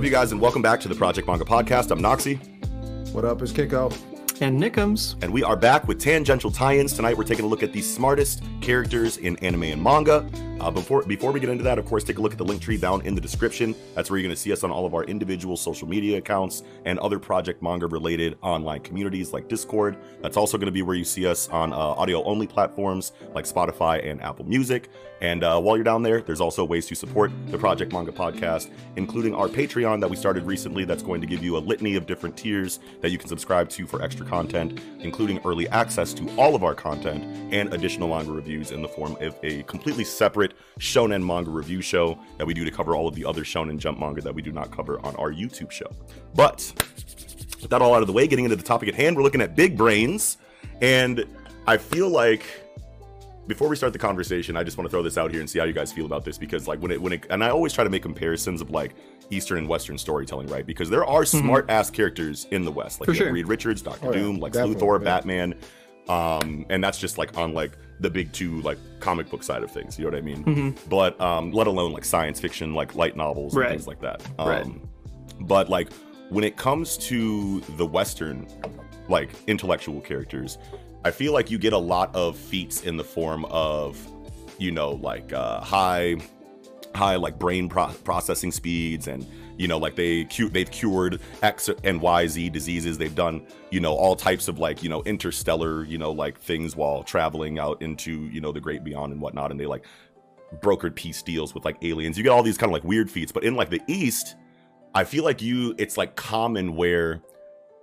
Up, you guys, and welcome back to the Project Manga Podcast. I'm Noxie. What up? It's Kiko. and Nickums. And we are back with tangential tie-ins. Tonight we're taking a look at the smartest characters in anime and manga. Uh, before before we get into that, of course, take a look at the link tree down in the description. That's where you're going to see us on all of our individual social media accounts and other Project Manga related online communities like Discord. That's also going to be where you see us on uh, audio only platforms like Spotify and Apple Music. And uh, while you're down there, there's also ways to support the Project Manga podcast, including our Patreon that we started recently. That's going to give you a litany of different tiers that you can subscribe to for extra content, including early access to all of our content and additional manga reviews in the form of a completely separate shonen manga review show that we do to cover all of the other shonen jump manga that we do not cover on our YouTube show. But with that all out of the way, getting into the topic at hand, we're looking at big brains. And I feel like before we start the conversation, I just want to throw this out here and see how you guys feel about this because like when it when it and I always try to make comparisons of like Eastern and Western storytelling, right? Because there are smart ass characters in the West. Like For you sure. Reed Richards, Doctor Oh, yeah, Doom, like definitely, Luthor, yeah. Batman. Um, and that's just like on like the big two like comic book side of things, you know what I mean? Mhm. But um, let alone like science fiction, like light novels and things like that. Um, Right. But like when it comes to the Western like intellectual characters, I feel like you get a lot of feats in the form of, you know, like uh, high, high like brain pro- processing speeds, and you know, like they cu- they've cured X and Y Z diseases. They've done you know all types of like you know interstellar you know like things while traveling out into you know the great beyond and whatnot, and they like brokered peace deals with like aliens. You get all these kind of like weird feats, but in like the East, I feel like you it's like common where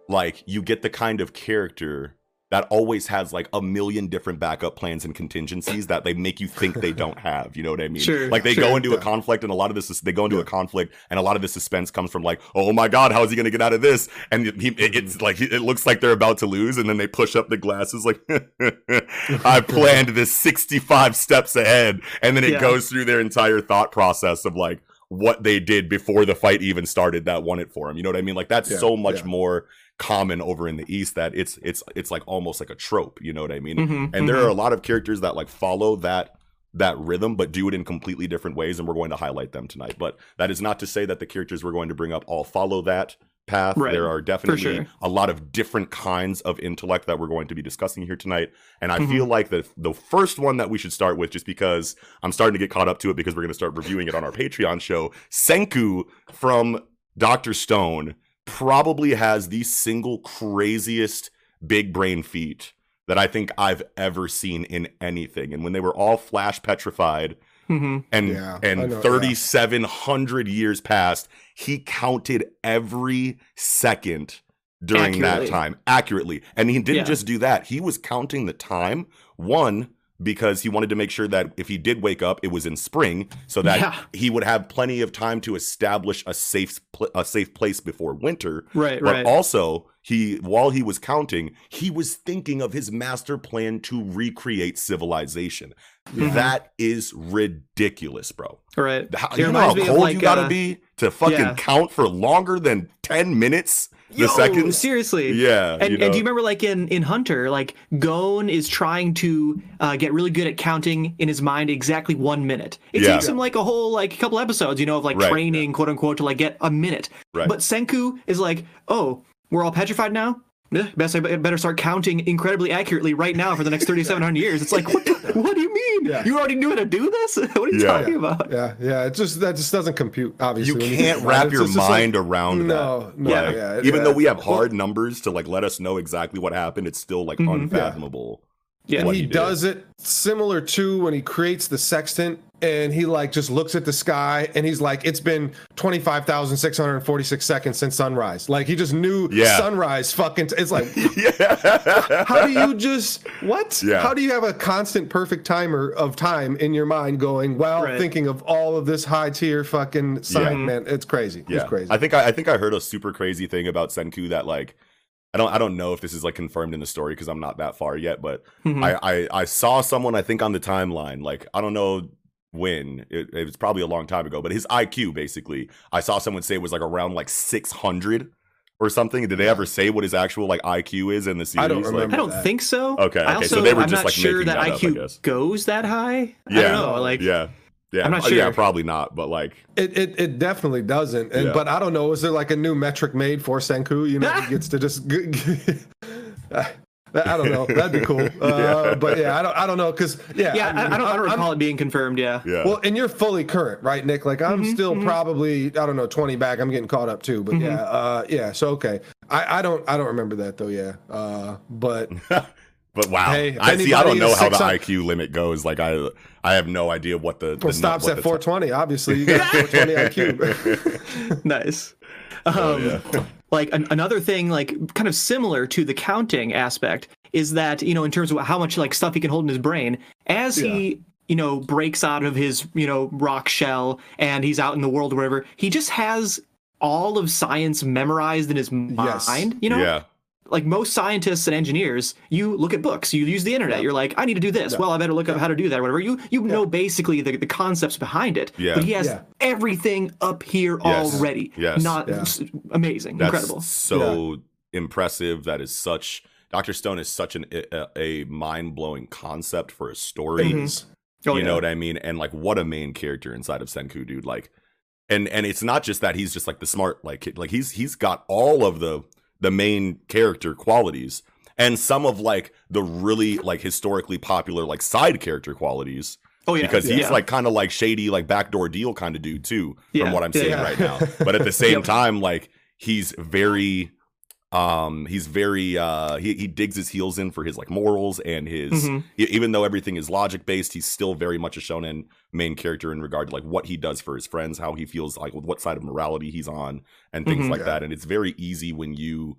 like you get the kind of character that always has like a million different backup plans and contingencies that they make you think they don't have. You know what I mean? Sure, Like they sure, go into a conflict, and a lot of this is they go into a conflict, and a lot of the suspense comes from like, oh my god, how is he going to get out of this? And he, it- it's like it looks like they're about to lose, and then they push up the glasses like, I planned this sixty-five steps ahead, and then it Yeah. goes through their entire thought process of like what they did before the fight even started that won it for him. You know what I mean? Like that's Yeah, so much yeah. more common over in the east that it's it's it's like almost like a trope you know what i mean Mhm, and there mhm. are a lot of characters that like follow that that rhythm but do it in completely different ways and we're going to highlight them tonight but that is not to say that the characters we're going to bring up all follow that path Right, there are definitely sure. a lot of different kinds of intellect that we're going to be discussing here tonight and i Mhm. feel like the the first one that we should start with just because i'm starting to get caught up to it because we're going to start reviewing it on our patreon show senku from dr stone probably has the single craziest big brain feat that I think I've ever seen in anything. And when they were all flash petrified Mhm. and Yeah, and know, yeah. 3700 years passed, he counted every second during that time accurately. And he didn't Yeah. just do that. He was counting the time one because he wanted to make sure that if he did wake up it was in spring so that Yeah. he would have plenty of time to establish a safe pl- a safe place before winter Right, but right. also he while he was counting he was thinking of his master plan to recreate civilization Mhm. that is ridiculous bro right. how, you know how reminds me of, cold like, you gotta uh, be to fucking yeah. count for longer than 10 minutes the Yo, seconds seriously. yeah And, you know? and do you remember, like in in Hunter, like Gon is trying to uh, get really good at counting in his mind exactly one minute. It Yeah. takes him like a whole like a couple episodes, you know, of like Right. training, quote unquote, to like get a minute. Right. But Senku is like, oh, we're all petrified now. Yeah, best I better start counting incredibly accurately right now for the next 3,700 years. It's like, what? The, what do you mean? Yeah. You already knew how to do this? what are you Yeah. talking about? Yeah, yeah. It just that just doesn't compute. Obviously, you can't about it. wrap It's your just- it's like- mind around no, that. no, Like, yeah, even yeah. though we have hard numbers to like let us know exactly what happened, it's still like Mhm. unfathomable. Yeah. and what he, did. does it similar to when he creates the sextant and he like just looks at the sky and he's like it's been 25,646 seconds since sunrise like he just knew Yeah. sunrise fucking t- it's like yeah. how do you just what Yeah. how do you have a constant perfect timer of time in your mind going while Right. thinking of all of this high tier fucking sign Yeah. man it's crazy Yeah, it's crazy I think I, I think I heard a super crazy thing about Senku that like I don't I don't know if this is like confirmed in the story because I'm not that far yet, but Mhm. I, I I saw someone I think on the timeline like I don't know when it, it was probably a long time ago, but his IQ basically I saw someone say it was like around like 600 or something. Did they ever say what his actual like IQ is in the series? I don't Like- remember. I don't that. think so. Okay, okay, also, so they were I'm just, not like, sure making that, that IQ guess. goes that high. I yeah, don't know. Like, yeah, yeah, I'm not sure. Yeah, sure. probably not, but like It, it it definitely doesn't. And Yeah. but I don't know. Is there like a new metric made for Senku? You know, he gets to just. I don't know. That'd be cool. Uh, Yeah. But yeah, I don't. I don't know because yeah. yeah, I, I don't, I don't I'm- recall it being confirmed. Yeah. yeah, Well, and you're fully current, right, Nick? Like I'm still probably I don't know 20 back. I'm getting caught up too. But yeah, uh, yeah. So okay, I, I don't I don't remember that though. Yeah, uh, but But wow, Hey, I see. I don't know how the 600 IQ limit goes. Like I, I have no idea what the, the it stops what at the 420. Obviously, you got 420 IQ. nice. Oh, Um, Like an, another thing, like kind of similar to the counting aspect, is that you know in terms of how much like stuff he can hold in his brain as he you know breaks out of his you know rock shell and he's out in the world or whatever, he just has all of science memorized in his Yes. mind. You know, yeah, like most scientists and engineers, you look at books, you use the internet. You're like, I need to do this. Well, I better look up how to do that, or whatever. You you know basically the, the concepts behind it. Yeah. But he has Yeah. everything up here Yes. already. Yes. Not Yeah. s- amazing, that's incredible. so impressive. That is such. Doctor Stone is such an a, a mind blowing concept for a story. Mm-hmm. Oh, you yeah. know what I mean? And like, what a main character inside of Senku, dude. Like, and and it's not just that he's just like the smart, like kid. like he's he's got all of the the main character qualities and some of like the really like historically popular like side character qualities Oh yeah. because he's yeah. like kind of like shady like backdoor deal kind of dude too Yeah, from what i'm yeah, right now but at the same time like he's very um he's very uh he, he digs his heels in for his like morals and his Mhm. e- even though everything is logic based he's still very much a shonen main character in regard to like what he does for his friends how he feels like with what side of morality he's on and things Mhm. like Yeah. that and it's very easy when you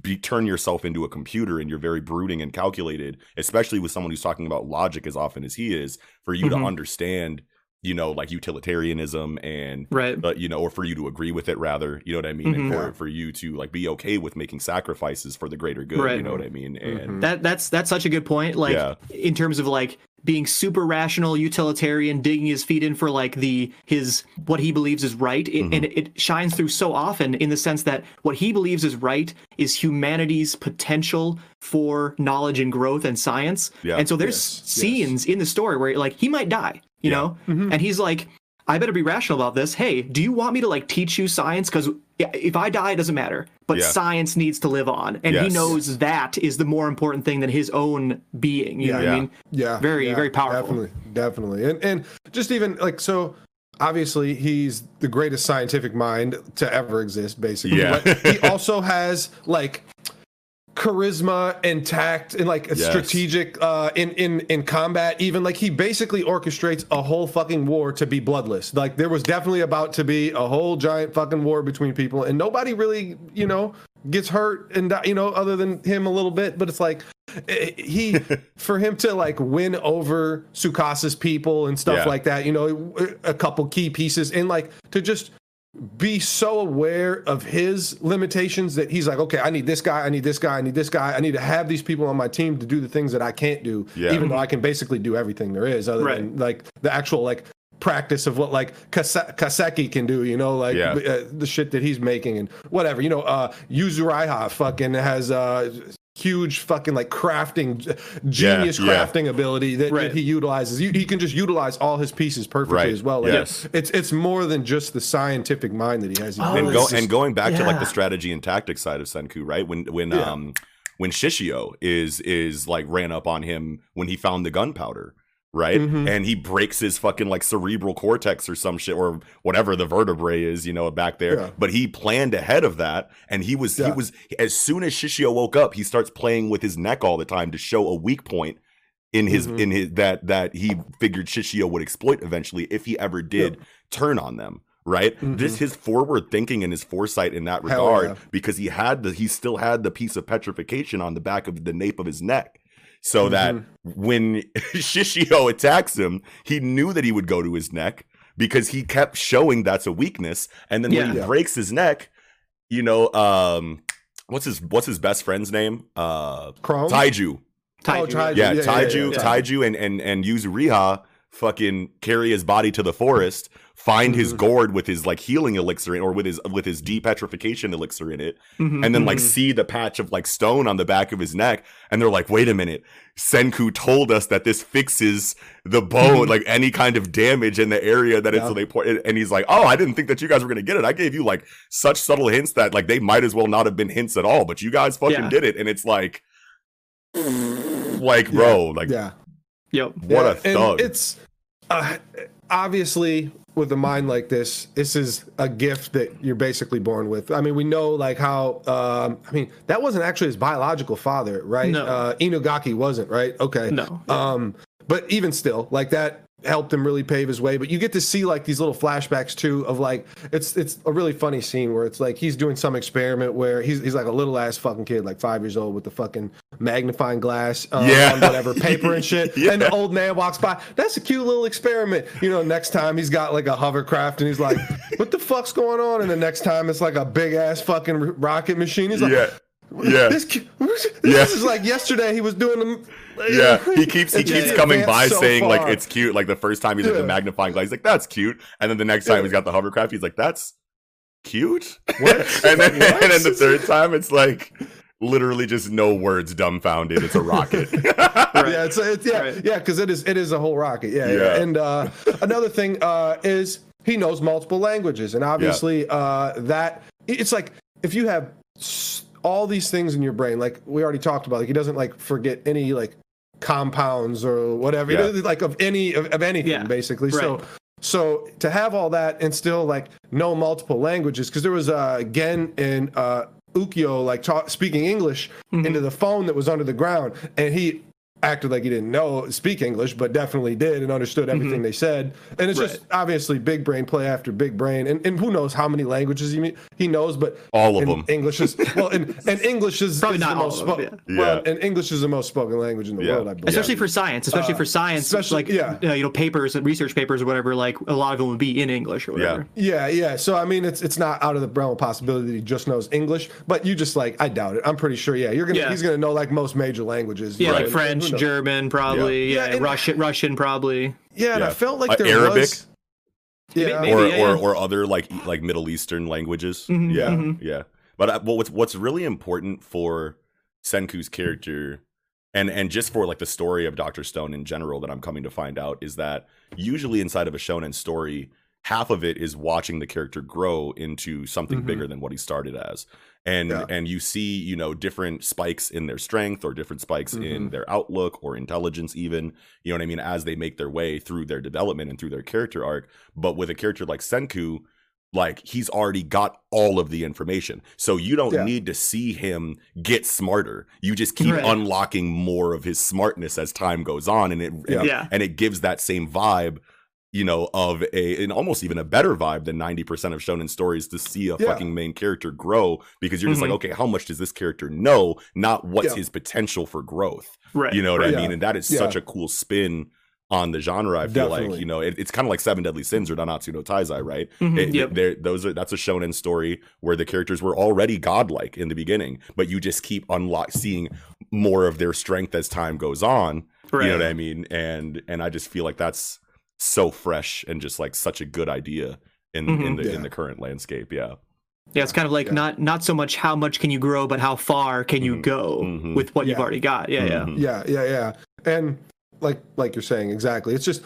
be, turn yourself into a computer and you're very brooding and calculated especially with someone who's talking about logic as often as he is for you Mhm. to understand you know like utilitarianism and right. but you know or for you to agree with it rather you know what i mean and Mhm. for, for you to like be okay with making sacrifices for the greater good Right. you know what i mean and Mhm. That that's that's such a good point. Like Yeah. in terms of like being super rational, utilitarian, digging his feet in for like the his what he believes is right, it, Mm-hmm. and it shines through so often in the sense that what he believes is right is humanity's potential for knowledge and growth and science. Yeah. And so there's Yes, yes. scenes in the story where like he might die, you Yeah. know, Mm-hmm. and he's like. I better be rational about this. Hey, do you want me to like teach you science? Because if I die, it doesn't matter. But Yeah. science needs to live on, and he knows that is the more important thing than his own being. You know what Yeah. I mean? Yeah, Very, yeah, very powerful. Definitely, definitely, and and just even like so. Obviously, he's the greatest scientific mind to ever exist. Basically, Yeah. but he also has like charisma and tact and like Yes. strategic uh in in in combat even like he basically orchestrates a whole fucking war to be bloodless like there was definitely about to be a whole giant fucking war between people and nobody really you know gets hurt and you know other than him a little bit but it's like eh, he for him to like win over Tsukasa's people and stuff Yeah. like that you know a couple key pieces and like to just be so aware of his limitations that he's like, okay, I need this guy, I need this guy, I need this guy, I need to have these people on my team to do the things that I can't do, Yeah. even though I can basically do everything there is, other Right. than like the actual like practice of what like Kaseki can do, you know, like Yeah. uh, the shit that he's making and whatever, you know, uh Yuzuriha fucking has uh huge fucking like crafting genius yeah. crafting ability that, Right. that he utilizes he, he can just utilize all his pieces perfectly Right. as well Like, Yes. it's it's more than just the scientific mind that he has. Oh, and go is and going back to like the strategy and tactics side of Senku, right? When when Yeah. um when Shishio is is like ran up on him when he found the gunpowder, right? Mhm. And he breaks his fucking like cerebral cortex or some shit or whatever the vertebrae is, you know, back there. Yeah. But he planned ahead of that, and he was he was as soon as Shishio woke up, he starts playing with his neck all the time to show a weak point in his Mhm. in his that that he figured Shishio would exploit eventually if he ever did turn on them. Right, just his forward thinking and his foresight in that Mm-hmm. Regard, yeah. because he had the he still had the piece of petrification on the back of the nape of his neck, so that Mm-hmm. when Shishio attacks him, he knew that he would go to his neck because he kept showing that's a weakness. And then when he Yeah. breaks his neck, you know, um, what's his what's his best friend's name? Uh, Chrome. Taiju. Taiju, Taiju. Yeah, yeah, yeah, Taiju, yeah. Taiju, and and and Yuzuriha fucking carry his body to the forest, find his Mm-hmm. gourd with his like healing elixir in, or with his with his depetrification elixir in it, Mhm, and then like Mm-hmm. mhm. see the patch of like stone on the back of his neck and they're like wait a minute senku told us that this fixes the bone like any kind of damage in the area that it's Mm-hmm. So they point and he's like oh i didn't think that you guys were gonna get it i gave you like such subtle hints that like they might as well not have been hints at all but you guys fucking Yeah. did it and it's like like bro like Yeah. Yep. what Yeah, a and thug It's uh, obviously with a mind like this, this is a gift that you're basically born with. I mean, we know like how. Um, I mean, that wasn't actually his biological father, right? No. Uh, Inugaki wasn't, right? Okay. No. Um, but even still, like that helped him really pave his way. But you get to see like these little flashbacks too of like it's it's a really funny scene where it's like he's doing some experiment where he's he's like a little ass fucking kid, like five years old, with the fucking magnifying glass, um, Yeah. on whatever paper and shit. Yeah. And the old man walks by. That's a cute little experiment. You know, next time he's got like a hovercraft and he's like, "What the fuck's going on?" And the next time it's like a big ass fucking rocket machine. He's like, yeah yeah This, ki- this Yeah. is like yesterday he was doing them. Yeah, he keeps he keeps just coming by so saying like it's cute. Like the first time he's like the magnifying glass, he's like that's cute, and then the next time he's got the hovercraft, he's like that's cute. What? and then What? and then the third time, it's like literally just no words, dumbfounded. It's a rocket. yeah, it's, it's yeah, Right. yeah, because it is it is a whole rocket. Yeah, yeah. Yeah. And uh, another thing uh, is he knows multiple languages, and obviously uh, that it's like if you have all these things in your brain, like we already talked about, like he doesn't like forget any like compounds or whatever, Yeah. like of any of, of anything Yeah, basically. So. right. So to have all that and still like know multiple languages, because there was uh, Gen and uh, Ukyo like talk, speaking English Mm-hmm. into the phone that was under the ground, and he acted like he didn't know speak English, but definitely did and understood everything they said. And it's just obviously big brain play after big brain, and, and who knows how many languages he he knows, but All of them. English is well, and, and English is Probably is not the most all them, spoken. yeah. Well, Yeah. and English is the most spoken language in the Yeah. world, I believe. especially for science, especially for science, Uh, especially- like yeah. uh, you know papers and research papers or whatever. Like a lot of them would be in English or whatever. Yeah, yeah. yeah. So I mean, it's it's not out of the realm of possibility that he just knows English, but you just like I doubt it. I'm pretty sure. Yeah, you're gonna Yeah. he's gonna know like most major languages. Yeah, Right. like And French, who? German, probably. Yeah. Yeah, Yeah, and- Russian, Russian, probably. Yeah, and I felt like Uh, there Arabic? was. Yeah, Maybe, or yeah, or or other like like Middle Eastern languages. Mhm, yeah, mhm. yeah. But uh, well, what's what's really important for Senku's character, and and just for like the story of Doctor Stone in general, that I'm coming to find out is that usually inside of a shonen story, half of it is watching the character grow into something Mhm. bigger than what he started as. And Yeah. and you see, you know, different spikes in their strength or different spikes in Mhm. their outlook or intelligence even, you know what I mean, as they make their way through their development and through their character arc. But with a character like Senku, like he's already got all of the information. So you don't Yeah. need to see him get smarter. You just keep Right. unlocking more of his smartness as time goes on and it Yeah. and it gives that same vibe you know, of a and almost even a better vibe than 90% of shonen stories to see a Yeah. fucking main character grow because you're just Mhm. like, okay, how much does this character know? Not what's Yeah. his potential for growth. Right. You know what Right. I mean? Yeah. And that is such a cool spin on the genre. I feel like, you know, it, it's kind of like Seven Deadly Sins or Nanatsu no Taizai, right? Mhm, It- yep. those are that's a shonen story where the characters were already godlike in the beginning, but you just keep unlock seeing more of their strength as time goes on. You know what I mean? And and I just feel like that's so fresh and just like such a good idea in in Mhm. the Yeah. in the current landscape. Yeah. Yeah, it's kind of like Yeah. not not so much how much can you grow, but how far can you Mhm. go Mhm. with what you've already got. Yeah, yeah. Mhm. Yeah, yeah, yeah. And like like you're saying exactly. It's just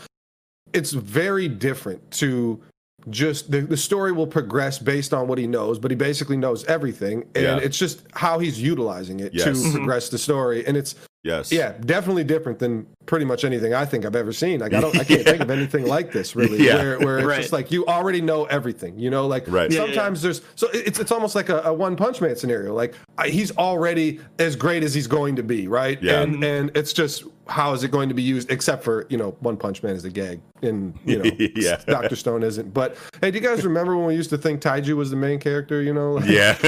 it's very different to just the, the story will progress based on what he knows, but he basically knows everything. And Yeah. it's just how he's utilizing it Yes. to Mhm. progress the story. And it's Yes. yeah, definitely different than pretty much anything I think I've ever seen. Like I don't, I can't think of anything like this really, Yeah. where, where it's Right. just like you already know everything. You know, like Right. Yeah, yeah. sometimes there's so it's it's almost like a, a One Punch Man scenario. Like I, he's already as great as he's going to be, right? Yeah. And mm-hmm. and it's just how is it going to be used? Except for you know, One Punch Man is a gag, and you know, Yeah. Doctor Stone isn't. But hey, do you guys remember when we used to think Taiju was the main character? You know, Like, Yeah.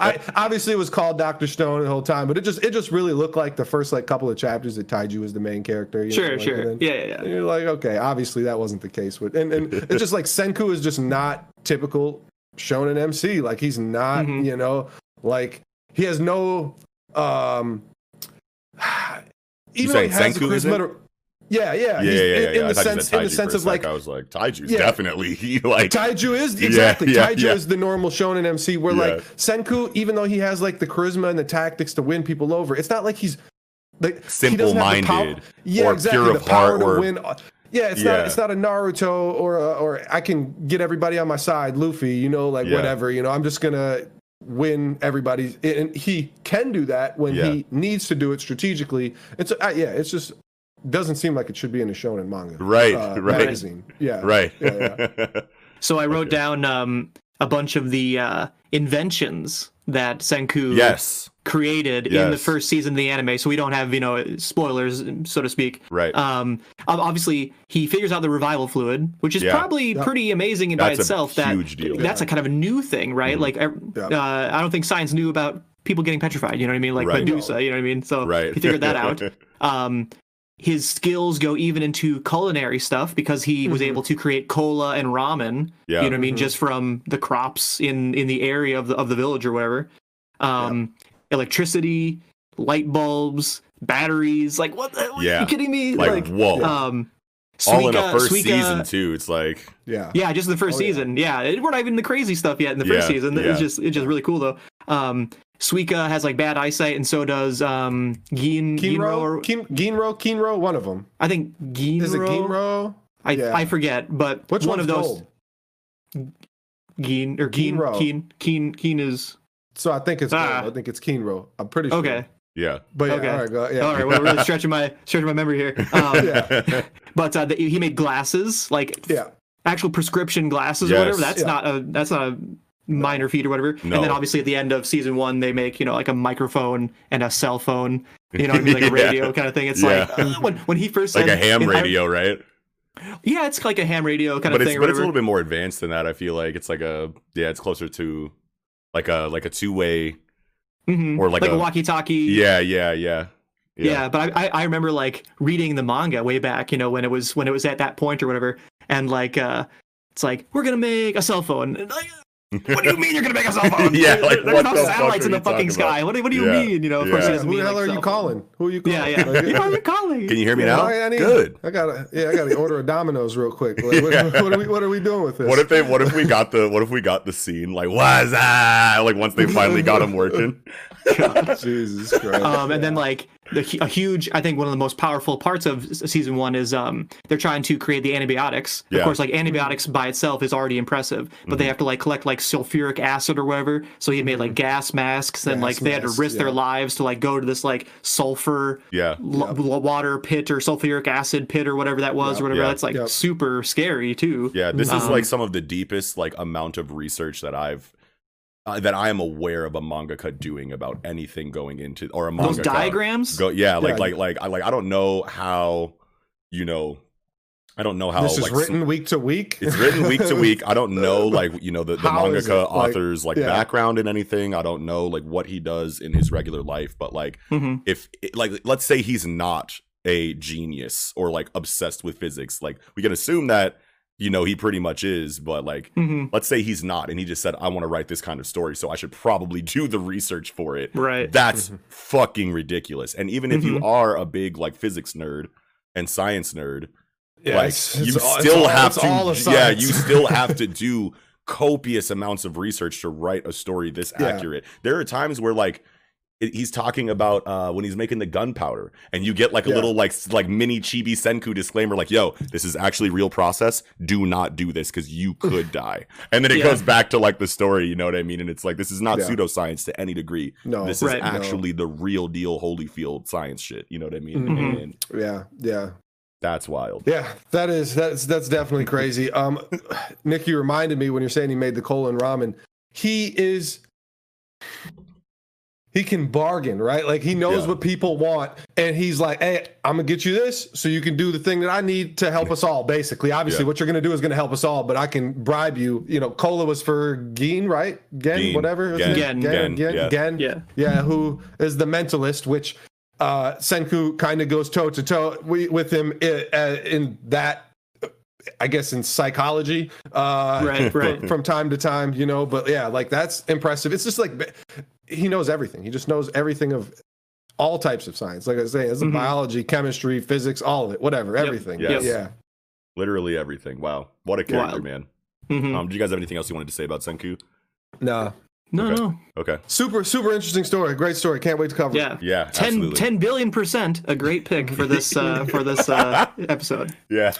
I obviously it was called Doctor Stone the whole time, but it just it just really looked like the first like couple of chapters that Taiju was the main character. you know, Sure, like, sure. and then- Yeah, yeah, yeah. and you're like, okay, obviously that wasn't the case with, and and it's just like Senku is just not typical shonen MC. Like he's not, Mhm. you know, like he has no, um, even though he has a Senku isn't? charisma. to- Yeah, yeah, yeah, he's- yeah, yeah. in, yeah. in the sense, said in the sense of like. I was like, Taiju's Yeah. definitely he like Taiju is Yeah, exactly yeah, Taiju yeah. is the normal shonen MC where Yeah. like Senku, even though he has like the charisma and the tactics to win people over, it's not like he's like he doesn't have the Simple-minded yeah, or exactly, pure the of power heart to or- win. Yeah, it's Yeah. not it's not a Naruto or a, or I can get everybody on my side, Luffy. You know, like Yeah. whatever. You know, I'm just gonna win everybody's, and he can do that when Yeah. he needs to do it strategically. It's uh, yeah, it's just doesn't seem like it should be in a shonen manga, Right, uh, right. magazine. Yeah, right. Yeah, yeah. So I wrote Okay. down um, a bunch of the uh, inventions that Senku yes. Created in the first season of the anime. So we don't have you know spoilers, so to speak. Right. Um, obviously, he figures out the revival fluid, which is Yeah. probably Yeah. pretty amazing by That's a itself. that huge deal. that's a kind of a new thing, right? Mhm. Like, I- Yeah. uh, I don't think science knew about people getting petrified. You know what I mean? Like Right. Medusa. You know what I mean? So right. he figured that out. Um, his skills go even into culinary stuff because he was Mhm. able to create cola and ramen. yeah. You know what I mean? Mhm. Just from the crops in in the area of the of the village or whatever. Um, electricity, light bulbs, batteries. Like what? The, Yeah. Are you kidding me? like, whoa. um, All in a Suika- first Suika- season too. It's like yeah. Yeah, just the first Oh, yeah. season. Yeah, it- we're not even the crazy stuff yet in the first Yeah, season. yeah. It's just it's just really cool though. Um, Suika has like bad eyesight, and so does um Gin Ginro. Kinro, Or, Kin, Ginro, Kinro, one of them. I think Ginro. Is it Ginro? I Yeah. I forget, but Which one of those gold? Gin or Gin Ginro. Keen Keen Keen is So I think it's Ah. I think it's Kinro. I'm pretty sure. okay. yeah. But yeah, Okay. all right, go, yeah. All right, well, we're really stretching my stretching my memory here. Um, Yeah. But uh, the, he made glasses, like Yeah. actual prescription glasses Yes. or whatever. That's Yeah. not a that's not a minor feat or whatever. No. And then obviously at the end of season one, they make you know like a microphone and a cell phone. You know, what I mean, like a radio kind of thing. It's Yeah. like uh, when when he first like said a ham in- I- radio, right? yeah, it's like a ham radio kind But of it's thing. or but it's a little bit more advanced than that. I feel like it's like a yeah, it's closer to like a like a two way. Mhm. or like like a, a- walkie-talkie. Yeah, yeah, yeah, Yeah, but I, I I remember like reading the manga way back, you know, when it was when it was at that point or whatever, and like uh, it's like we're gonna make a cell phone. And, like, what do you mean you're gonna make a cell phone? Yeah, like, there's what no the satellites in the fucking sky. about? What do, what do you Yeah, mean? You know, of course yeah. he doesn't Who the hell like are you cell phone. calling? Who are you calling? Yeah, yeah. Like, Who are you calling? Can you hear me now? I- I need- Good. I gotta, yeah, I gotta order a Domino's real quick. Like, what, what are we, what are we doing with this? What if they? What if we got the? What if we got the scene? Like, what's that? Like once they finally got him working. Jesus Christ. um, and then like the, a huge, I think one of the most powerful parts of season one is um, they're trying to create the antibiotics. Yeah. Of course, like antibiotics by itself is already impressive, but they Mm-hmm. have to like collect like sulfuric acid or whatever. So he made like gas masks, and Gas like they had to masks, risk their lives to like go to this like sulfur Yeah. l- l- water pit or sulfuric acid pit or whatever that was Yep. or whatever. Yeah. That's like Yep. super scary too. Yeah, this is Um, like some of the deepest like amount of research that I've uh, that I am aware of a mangaka doing about anything going into or a mangaka. Those diagrams. Go, yeah, like Yeah. like like I like I don't know how you know I don't know how this is like, written week to week. It's written week to week. I don't know like you know the, the How is mangaka it? Like, author's like yeah. background in anything. I don't know like what he does in his regular life, but like hmm if like let's say he's not a genius or like obsessed with physics, like we can assume that you know he pretty much is, but like hmm let's say he's not and he just said I want to write this kind of story, so I should probably do the research for it. Right. That's Mhm. fucking ridiculous. And even if you Mhm. are a big like physics nerd and science nerd, Yeah, like it's- you it's all- it's still all- have it's to yeah you still have to do copious amounts of research to write a story this Yeah. accurate there are times where like it- he's talking about uh, when he's making the gunpowder, and you get like a Yeah. little like like mini chibi senku disclaimer, like, "Yo, this is actually real process. Do not do this because you could die." And then it Yeah. goes back to like the story, you know what I mean? And it's like this is not Yeah. pseudoscience to any degree. No, this is Right. No. actually the real deal Holyfield science shit. You know what I mean? Mhm. And yeah, yeah. that's wild. Yeah, that is that's that's definitely crazy. Um, Nick, you reminded me when you're saying he made the colon ramen. He is he can bargain, right? Like he knows Yeah. what people want, and he's like, "Hey, I'm gonna get you this, so you can do the thing that I need to help us all." Basically, obviously, Yeah. what you're gonna do is gonna help us all, but I can bribe you. You know, cola was for Geen, right? Gen, Geen. whatever. his Gen. Gen. Gen, Gen, yeah. Gen, Yeah. yeah, who is the mentalist, which uh, Senku kind of goes toe to toe with him in, uh, in that. I guess in psychology, uh, Right, from- from time to time, you know. But yeah, like that's impressive. It's just like he knows everything. He just knows everything of all types of science. Like I say, it's Mhm. biology, chemistry, physics, all of it, whatever, Yep. everything. Yes. Yeah. Literally everything. Wow, what a character, Wild. man. Mhm. Um, do you guys have anything else you wanted to say about Senku? No. no, okay. no. Okay. Super, super interesting story. Great story. Can't wait to cover it. Yeah. Yeah. 10, absolutely. 10 billion percent a great pick for this uh, for this uh, episode. Yeah.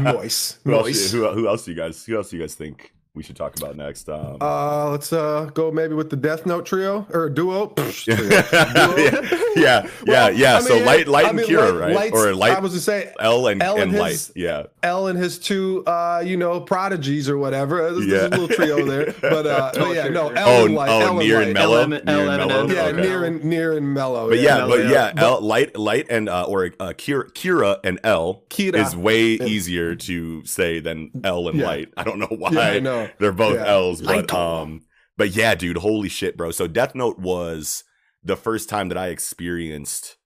Noise. who, else, who, who else do you guys? Who else do you guys think we should talk about next? Um, Uh, let's uh go maybe with the Death Note trio or duo. Psh, trio. yeah, yeah, Well, yeah. I so light, light, I and mean, Kira, Light- right? Light's- Or light, I was to say L and, L and, and light. Yeah, L and his two, uh, you know, prodigies or whatever. There's, Yeah. there's a little trio there, but uh, but yeah, no, L Oh, and Light, oh, L and near Light. and Mello, L- near L- and Mello. Yeah, Okay. near and near and Mello. But yeah, Mello, but yeah. yeah, L, light, light, and uh, or uh, Kira, Kira and L Kira. is way easier to say than L and Yeah. light. I don't know why. Yeah, I know. They're both Yeah. L's, but um, but yeah, dude, holy shit, bro. So Death Note was the first time that I experienced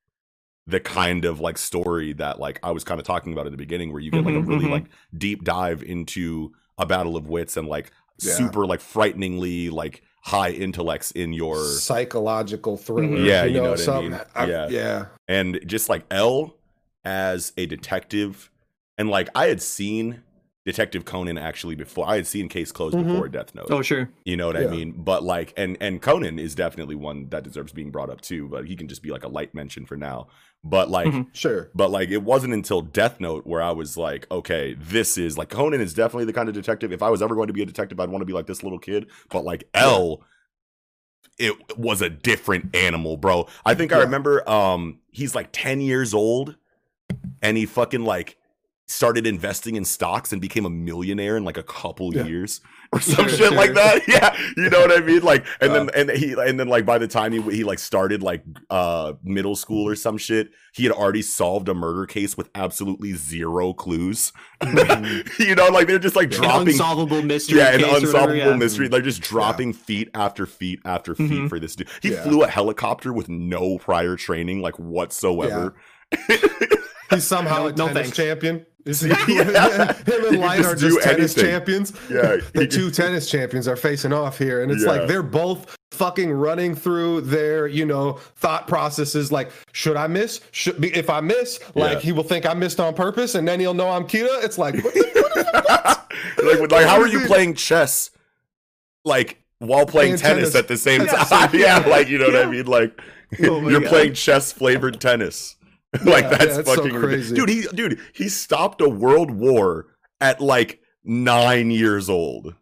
the kind of like story that like I was kind of talking about in the beginning, where you get like a Mhm, really mhm. like deep dive into a battle of wits and like Yeah. super like frighteningly like high intellects in your psychological thriller. Yeah, you know what I mean. I- Yeah. yeah. and just like L as a detective, and like I had seen Detective Conan actually before. I had seen Case Closed Mhm. before Death Note. Oh sure. You know what I mean? But like, and and Conan is definitely one that deserves being brought up too. But he can just be like a light mention for now. But like, Mhm. Sure. but like, it wasn't until Death Note where I was like, okay, this is like Conan is definitely the kind of detective. If I was ever going to be a detective, I'd want to be like this little kid. But like L, it was a different animal, bro. I think I remember um he's like 10 years old and he fucking like started investing in stocks and became a millionaire in like a couple Yeah. years or some shit like that. Yeah, you know what I mean? Like and Uh. then and he and then like by the time he he like started like uh middle school or some shit, he had already solved a murder case with absolutely zero clues. you know, like they're just like An dropping unsolvable mystery. yeah, an case or whatever, unsolvable yeah. mystery. They're just dropping feet after feet after feet Mhm. for this dude. He Yeah. flew a helicopter with no prior training, like whatsoever. He's somehow No- a no tennis thanks. champion. Is he, Yeah. him and Light just are just tennis anything. champions. Yeah, the he- two tennis champions are facing off here, and it's Yeah. like they're both fucking running through their, you know, thought processes. Like, should I miss? Should be if I miss, like Yeah. he will think I missed on purpose, and then he'll know I'm Kira. It's like, what the- like, like, how are you playing chess? Like while playing Playing tennis, tennis. at the same time? yeah, like you know what I mean? Like Oh you're God. playing chess flavored tennis. like Yeah, that's yeah, so fucking crazy. Dude, he dude, he stopped a world war at like nine years old.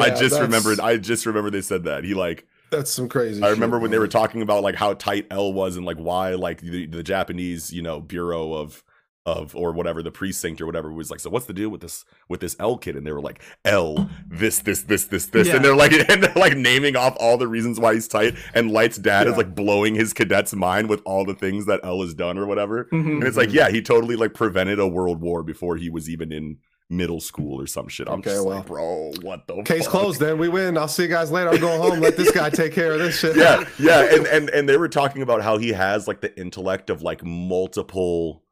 I just remembered I just remember they said that. He like That's some crazy. I remember shit, when they were talking about like how tight L was and like why like the, the Japanese, you know, bureau of of or whatever the precinct or whatever was like so what's the deal with this with this L kid and they were like L this this this this this Yeah. and they're like and they're like naming off all the reasons why he's tight and Light's dad is like blowing his cadet's mind with all the things that L has done or whatever Mhm. and it's like yeah he totally like prevented a world war before he was even in middle school or some shit I'm Okay, just well. like bro what the Case fuck? closed. Then we win. I'll see you guys later. I'm going home. Let this guy take care of this shit. yeah yeah and and and they were talking about how he has like the intellect of like multiple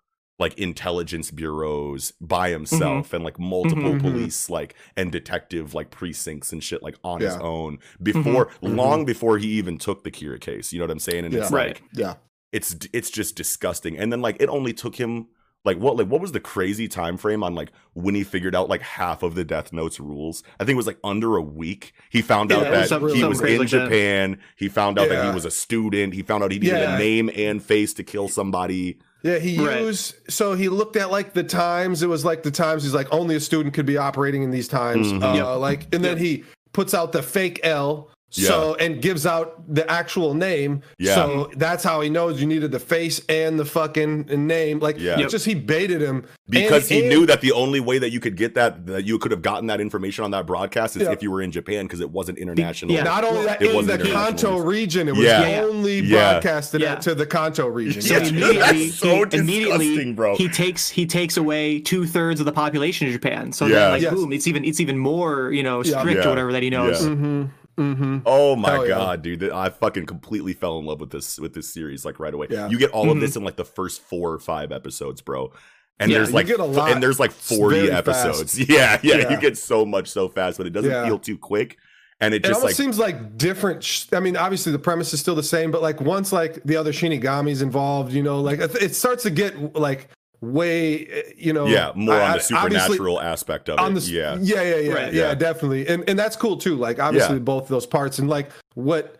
like intelligence bureaus by himself and like multiple Mhm. police like and detective like precincts and shit like on his own before Mhm. long before he even took the Kira case you know what I'm saying and it's Yeah. like yeah. it's it's just disgusting and then like it only took him like what like what was the crazy time frame on like when he figured out like half of the Death Note's rules? I think it was like under a week. He found out Yeah, it that some- he was in like that. Japan. He found out that he was a student. He found out he needed Yeah. a name and face to kill somebody. Yeah, he Right. used so he looked at like the times. It was like the times. He's like only a student could be operating in these times. Mhm. Uh, Yep. Like, and then he puts out the fake L. So and gives out the actual name. Yeah. So that's how he knows you needed the face and the fucking name. Like, Yeah. it's Yep. just he baited him Because And- he and- knew that the only way that you could get that that you could have gotten that information on that broadcast is Yeah. if you were in Japan because it wasn't international. yeah. Not only that, It in wasn't the international Kanto region, it was Yeah. Yeah. only Yeah. broadcasted Yeah. to the Kanto region. So Yeah. immediately, That's so he, immediately bro. he takes he takes away two thirds of the population of Japan. So Yeah. then, like, Yes. boom, it's even it's even more you know strict Yeah. or whatever that he knows. Yeah. Mm-hmm. Mm-hmm. Oh my Hell yeah. god, dude! I fucking completely fell in love with this with this series like right away. Yeah. You get all of Mhm. this in like the first four or five episodes, bro. And Yeah, there's like get a f- lot and there's like 40 episodes. Yeah, yeah, Yeah. You get so much so fast, but it doesn't Yeah. feel too quick. And it It just like seems like different. Sh- I mean, obviously the premise is still the same, but like once like the other Shinigami's involved, you know, like it starts to get like way, eh, you know, yeah, more on I- the supernatural aspect of on it. the yeah. yeah yeah yeah Right. yeah, Yeah. definitely and and that's cool too like obviously Yeah. both those parts and like what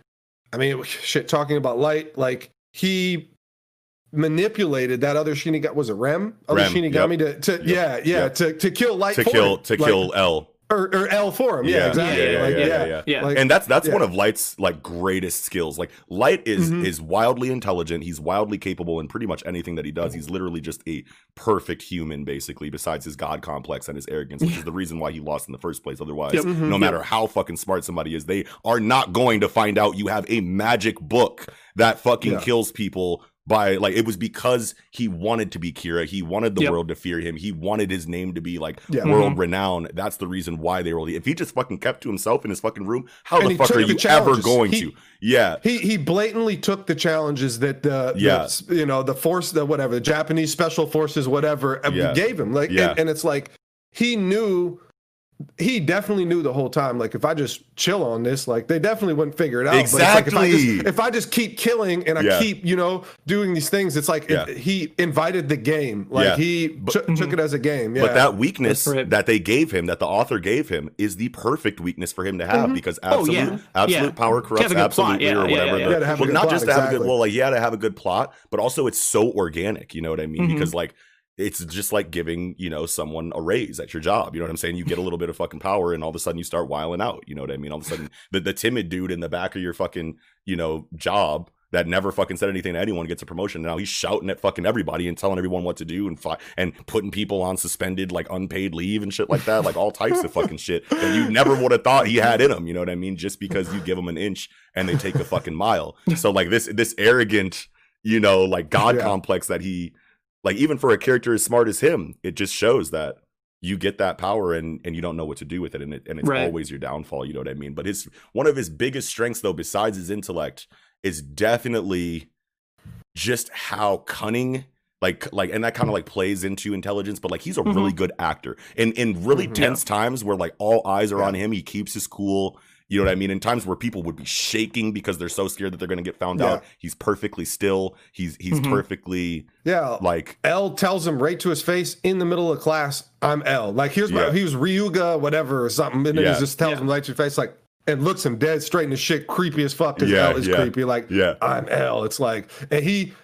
i mean shit talking about light like he manipulated that other shinigami was it rem other Rem, shinigami to, to yeah yeah yep. to, to kill light To for kill him. to Like, kill L. or, or l for him yeah, Yeah, exactly yeah, yeah, like, yeah, yeah, yeah, yeah. Like, and that's that's yeah. one of light's like greatest skills like light is Mhm. is wildly intelligent he's wildly capable in pretty much anything that he does he's literally just a perfect human basically besides his god complex and his arrogance which is the reason why he lost in the first place otherwise Yep. Mhm. no matter how fucking smart somebody is they are not going to find out you have a magic book that fucking Yeah. kills people by like it was because he wanted to be Kira. He wanted the Yep. world to fear him. He wanted his name to be like Yeah. world mm-hmm. renowned. That's the reason why they were. If he just fucking kept to himself in his fucking room, how And the fuck are the you ever going He- to? Yeah, he he blatantly took the challenges that the, the Yeah. you know the force the whatever the Japanese special forces whatever Yeah. gave him like Yeah. and, and it's like he knew he definitely knew the whole time like if I just chill on this like they definitely wouldn't figure it out But it's like, if, I Exactly. just, if I just keep killing and I Yeah. keep you know doing these things it's like it- he invited the game like Yeah. he But- took took it as a game yeah but that weakness that they gave him, that the author gave him, is the perfect weakness for him to have because Oh, absolute, yeah. absolute Yeah. power corrupts have a good plot. absolutely Yeah, or whatever. yeah, the- yeah. Yeah, to have a well, not plot, just to have a good. exactly. Well, like yeah, to have a good plot, but also it's so organic. You know what I mean? Mhm. Because like. It's just like giving, you know, someone a raise at your job. You know what I'm saying? You get a little bit of fucking power and all of a sudden you start wiling out. You know what I mean? All of a sudden the, the timid dude in the back of your fucking, you know, job that never fucking said anything to anyone gets a promotion. Now he's shouting at fucking everybody and telling everyone what to do and fi- and putting people on suspended like unpaid leave and shit like that, like all types of fucking shit that you never would have thought he had in him. You know what I mean? Just because you give him an inch and they take a fucking mile. So like this this arrogant, you know, like god Yeah. complex that he like even for a character as smart as him, it just shows that you get that power and and you don't know what to do with it and it, and it's Right. always your downfall you know what i mean but his one of his biggest strengths though besides his intellect is definitely just how cunning like like and that kind of like plays into intelligence but like he's a really good actor and in really Mhm. tense times where like all eyes are Yeah. on him he keeps his cool you know what I mean? In times where people would be shaking because they're so scared that they're going to get found Yeah. out, he's perfectly still. He's he's Mhm. perfectly yeah like L tells him right to his face in the middle of class, I'm L. Like here's my he was Ryuga, whatever, or something. And then Yeah. he just tells Yeah. him right to his face, like and looks him dead straight in the shit, creepy as fuck, because Yeah, L is yeah. creepy. Like yeah. I'm L. It's like and he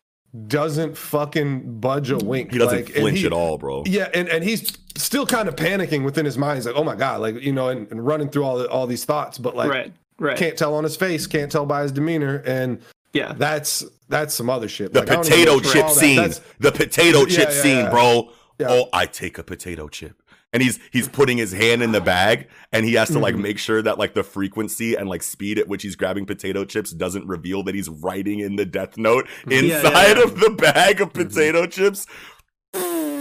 doesn't fucking budge a wink. He doesn't like, flinch he- at all, bro. Yeah, and, and he's still kind of panicking within his mind. He's like, oh my God, like, you know, and, and running through all the, all these thoughts, but like right. Right. can't tell on his face, can't tell by his demeanor. And yeah. that's that's some other shit. The Like, I don't even potato chip all that. scene. The potato Yeah, chip yeah, scene, yeah. bro. Yeah. Oh, I take a potato chip. And he's he's putting his hand in the bag and he has to like Mhm. make sure that like the frequency and like speed at which he's grabbing potato chips doesn't reveal that he's writing in the death note Yeah, yeah, inside yeah. of the bag of potato chips.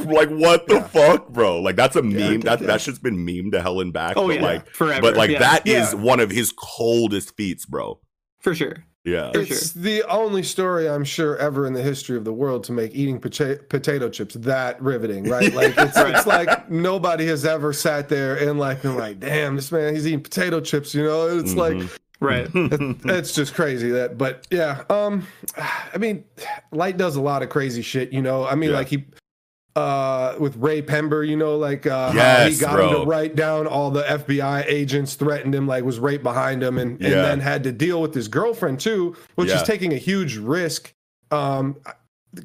Like what the Yeah. fuck, bro? Like that's a meme. that yeah. that shit's been memed to hell and back. Oh but yeah. like Forever. but like that is one of his coldest feats, bro. for sure. Yeah. For it's the only story I'm sure ever in the history of the world to make eating pota- potato chips that riveting, right? Like it's, it's like nobody has ever sat there and like been like, damn, this man he's eating potato chips, you know? It's like Mhm. Right. it's just crazy that but yeah um i mean light does a lot of crazy shit you know i mean Yeah. like he uh with Raye Penber, you know, like uh how he Yes, got him to write down all the FBI agents threatened him, like was right behind him, and, and then had to deal with his girlfriend too, which Yeah. is taking a huge risk. Um I-